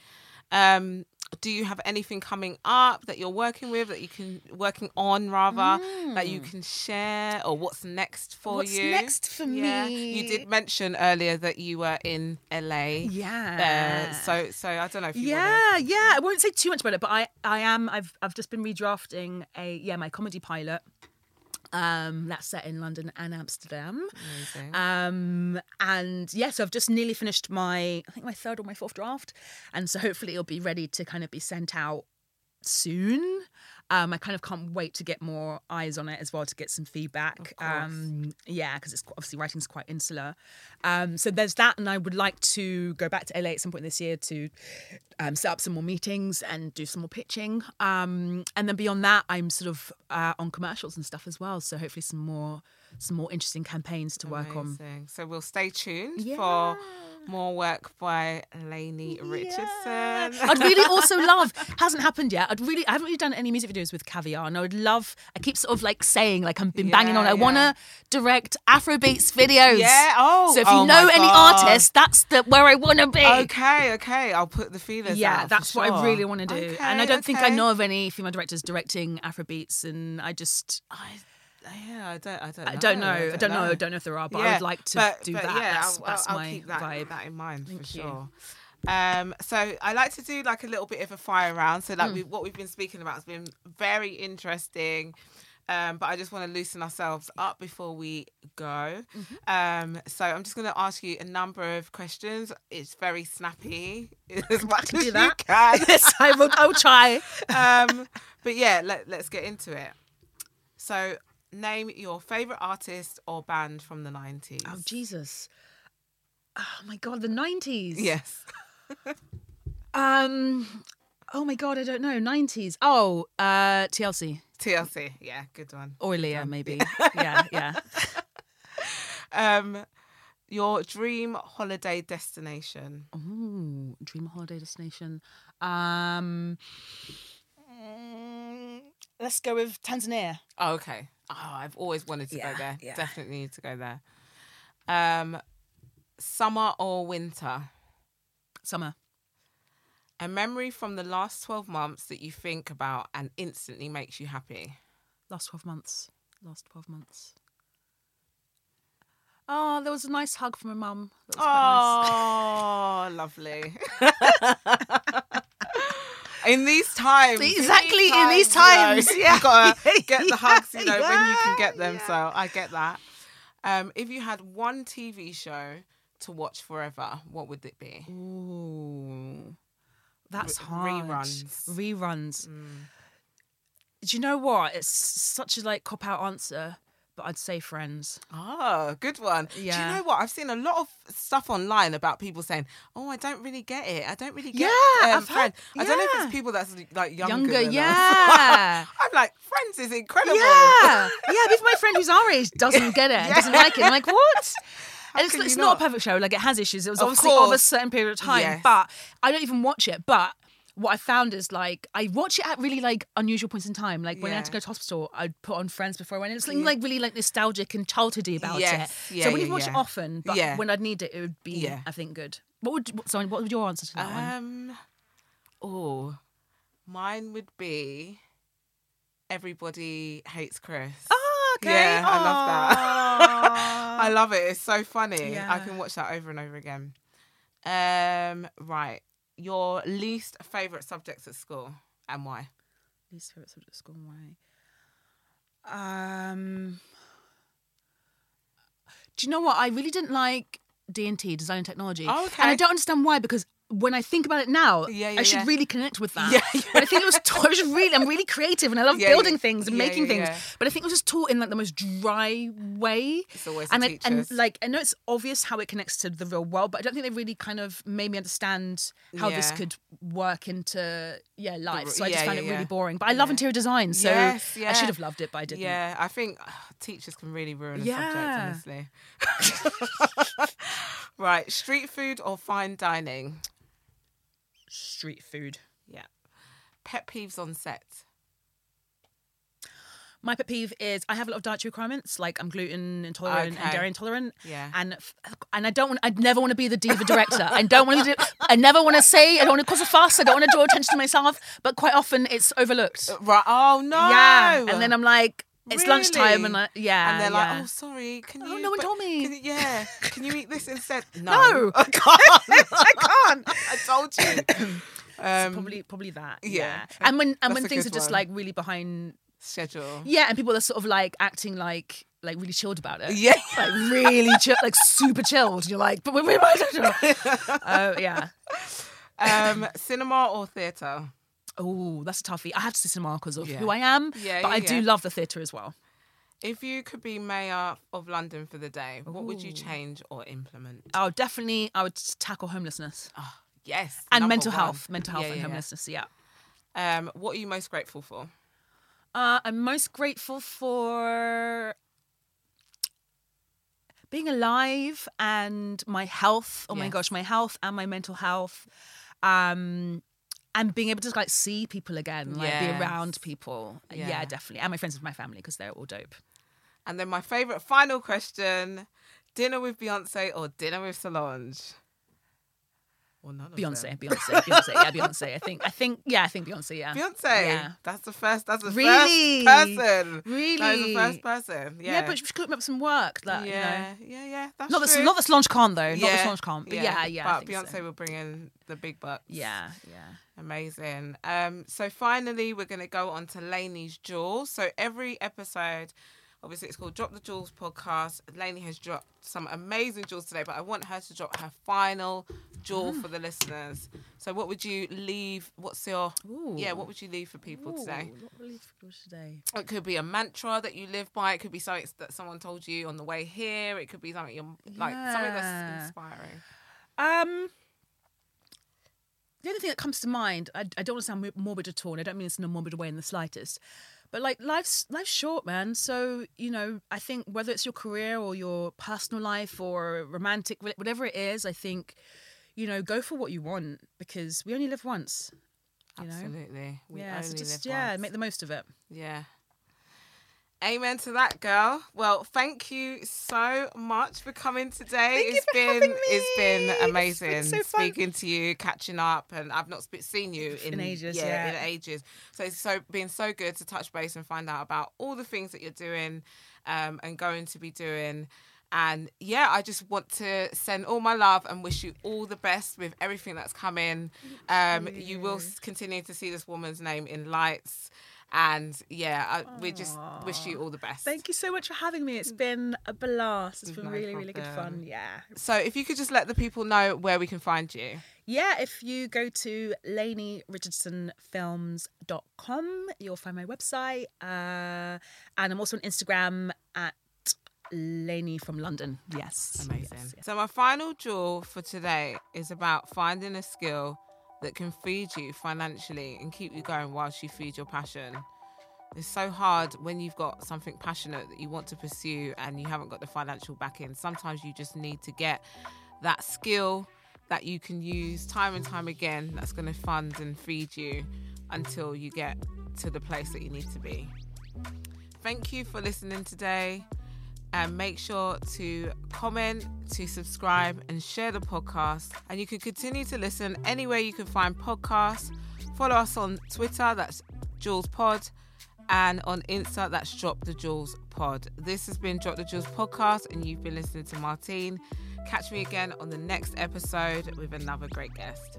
Um, do you have anything coming up that you're working with that you can working on rather that you can share or what's next for Mm. What's you? next for Yeah. me? You did mention earlier that you were in LA. Yeah. Uh, so so I don't know if you yeah, wanna... yeah. I won't say too much about it, but I, I am. I've, I've just been redrafting a yeah my comedy pilot. Um, that's set in London and Amsterdam. Um, and yeah, so I've just nearly finished my, I think my third or my fourth draft, and so hopefully it'll be ready to kind of be sent out soon. Um, I kind of can't wait to get more eyes on it as well to get some feedback. Um, yeah, because it's obviously writing's quite insular. Um, so there's that, and I would like to go back to LA at some point this year to um, set up some more meetings and do some more pitching. Um, and then beyond that, I'm sort of uh, on commercials and stuff as well. So hopefully some more some more interesting campaigns to work on. So we'll stay tuned Yeah. for more work by Lainey Richardson. I'd really also love hasn't happened yet. I'd really I haven't really done any music videos with Caviar, and I would love. I keep sort of like saying like I've been banging on. Yeah, I want to direct Afrobeats videos. Yeah, oh, so if oh you know any artists, that's the where I want to be. Okay, okay. I'll put the feelers Yeah, that's what I really want to do. Okay, and I don't think I know of any female directors directing Afrobeats, and I just I, yeah, I don't. I don't. I don't know. I don't know. I don't know if there are, but I would like to but- do but that. Yeah, that's I'll, that's I'll my keep that, vibe. that in mind Thank for you. sure. Um, so I like to do like a little bit of a fire round. So like Hmm. we, what we've been speaking about has been very interesting. Um, but I just want to loosen ourselves up before we go. Mm-hmm. Um, so I'm just going to ask you a number of questions. It's very snappy as much can as do that. you can. yes, I will. I'll try. um, but yeah, let, let's get into it. So, name your favorite artist or band from the 90s. Oh Jesus! Oh my God, the nineties. Yes. Um. Oh my god, I don't know. Nineties. Oh, uh, TLC TLC. Yeah, good one. or Leah, maybe. yeah, yeah. Um, your dream holiday destination. Ooh, dream holiday destination. Um. mm, Let's go with Tanzania. Oh, okay. Oh, I've always wanted to Yeah, go there. yeah. Definitely need to go there. Um, summer or winter? Summer. A memory from the last 12 months that you think about and instantly makes you happy. Last twelve months. Last twelve months. Oh, there was a nice hug from my mum. That was quite nice. Oh, lovely. in these times. Exactly, in these times, You know, yeah. you gotta get the hugs, you know, when you can get them. yeah. So I get that. Um, if you had one TV show to watch forever, what would it be? Ooh, that's Re- hard. reruns. Reruns. Mm. Do you know what? It's such a like cop out answer, but I'd say Friends. Ah, good one. Yeah. Do Yeah. you know what? I've seen a lot of stuff online about people saying, "Oh, I don't really get it. I don't really get." It." Yeah, um, Friends." I don't know if it's people that's like younger. Younger, yeah. I'm like, Friends is incredible. Yeah, yeah. Even my friend who's our age doesn't get it, doesn't like it. I'm like, what? And it's, it's not, not? a perfect show. Like it has issues. It was Of obviously of a certain period of time, Yes. but I don't even watch it. But what I found is like I watch it at really like unusual points in time. Like when I had to go to hospital, I'd put on Friends before I went. It's something like really like nostalgic and childhoody about Yes. it. Yeah, so when yeah, you watch it often, but Yeah. when I'd need it, it would be Yeah. I think good. What would what, sorry, what would your answer to that one? Um, oh, mine would be Everybody Hates Chris. Oh, okay. Yeah, I love that. I love it. It's so funny. I can watch that over and over again. Um, right. Your least favorite subjects at school and why? Least favorite subject at school? Why? Um, do you know what? I really didn't like D and T, design and technology. Oh, okay. And I don't understand why because when I think about it now, Yeah, yeah, I should yeah. really connect with that. But I think it was taught. It was really. I'm really creative and I love building things and making things. But I think it was just taught in like the most dry way. It's always and I, and like I know it's obvious how it connects to the real world, but I don't think they really kind of made me understand how this could work into yeah life. So I just found it really boring. But I love interior design, so Yes, I should have loved it, but I didn't. Yeah, I think teachers can really ruin a subject, honestly. right. Street food or fine dining? Street food. Yeah. Pet peeves on set. My pet peeve is I have a lot of dietary requirements, like I'm gluten intolerant and dairy intolerant. Yeah. And and I don't want. I'd never want to be the diva director. I don't want to do. I never want to say. I don't want to cause a fuss. I don't want to draw attention to myself. But quite often it's overlooked. Uh, right. Oh no. Yeah. And then I'm like, it's lunchtime, and I, yeah. And they're yeah. like, oh, sorry, can you? Oh, you? no one told me. Can you, yeah, can you eat this instead? No, No. I can't. I can't. I told you. Um, probably, probably that. yeah. Yeah. And when and That's when a things are good just one. like really behind. schedule. Yeah, and people are sort of like acting like like really chilled about it. Yeah. Like really chill, like super chilled. You're like, but am I? Oh yeah. Um, cinema or theatre? Oh, that's a toughie. I have to say cinema markers of Yeah. who I am. Yeah, but yeah, I do yeah. love the theatre as well. If you could be mayor of London for the day, what would you change or implement? Oh, definitely, I would tackle homelessness Yes, and number mental one. health, mental health Yeah, and yeah, yeah. homelessness. Yeah. Um, what are you most grateful for? Uh, I'm most grateful for being alive and my health. Oh my Yes. gosh, my health and my mental health. Um, and being able to like see people again, like be around people. Uh, yeah. Yeah, definitely. And my friends with my family because they're all dope. And then my favorite final question: dinner with Beyonce or dinner with Solange? Of Beyonce. Beyonce, Beyonce. Yeah, Beyonce. I think, I think, yeah, I think Beyonce. Yeah. Beyonce. Yeah. That's the first. That's the Really? first person. Really? That is the first person. Yeah. Yeah, but she could up some work. That, yeah, You know. yeah, yeah. That's Not true. not the Solange can't though. Not the Solange can't. But yeah, yeah. I But Beyonce so. will bring in the big bucks. Yeah, yeah. Amazing. Um, so finally, we're going to go on to Lainey's jewels. So every episode, obviously, it's called Drop the Jewels podcast. Lainey has dropped some amazing jewels today, but I want her to drop her final jewel Ah. for the listeners. So what would you leave? What's your Ooh. yeah? What would you leave for people today? Ooh, What will you feel today? It could be a mantra that you live by. It could be something that someone told you on the way here. It could be something you're like something that's inspiring. Um, the only thing that comes to mind, I, I don't want to sound morbid at all, and I don't mean this in a morbid way in the slightest, but like life's life's short, man. So you know, I think whether it's your career or your personal life or romantic, whatever it is, I think you know, go for what you want because we only live once. Absolutely. We yeah, so just yeah, once. make the most of it. Yeah. Amen to that, girl. Well, thank you so much for coming today. Thank it's been it's been amazing it's been so speaking to you, catching up, and I've not seen you in, in ages. Yeah, yeah, in ages. So it's so been so good to touch base and find out about all the things that you're doing um, and going to be doing. And yeah, I just want to send all my love and wish you all the best with everything that's coming. Um, you will continue to see this woman's name in lights. And yeah, I, we just wish you all the best. Thank you so much for having me. It's been a blast. It's been no really, problem. really good fun. Yeah. So if you could just let the people know where we can find you. Yeah, if you go to laineyrichardsonfilms.com, you'll find my website. Uh, and I'm also on Instagram at Lainey from London. Yes. Amazing. Yes, yes. So, my final jewel for today is about finding a skill that can feed you financially and keep you going whilst you feed your passion. It's so hard when you've got something passionate that you want to pursue and you haven't got the financial backing. Sometimes you just need to get that skill that you can use time and time again that's going to fund and feed you until you get to the place that you need to be. Thank you for listening today and make sure to comment, to subscribe, and share the podcast. And you can continue to listen anywhere you can find podcasts. Follow us on Twitter, that's Jewels Pod, and on Insta, that's Drop the Jewels Pod. This has been Drop the Jewels Podcast, and you've been listening to Martine. Catch me again on the next episode with another great guest.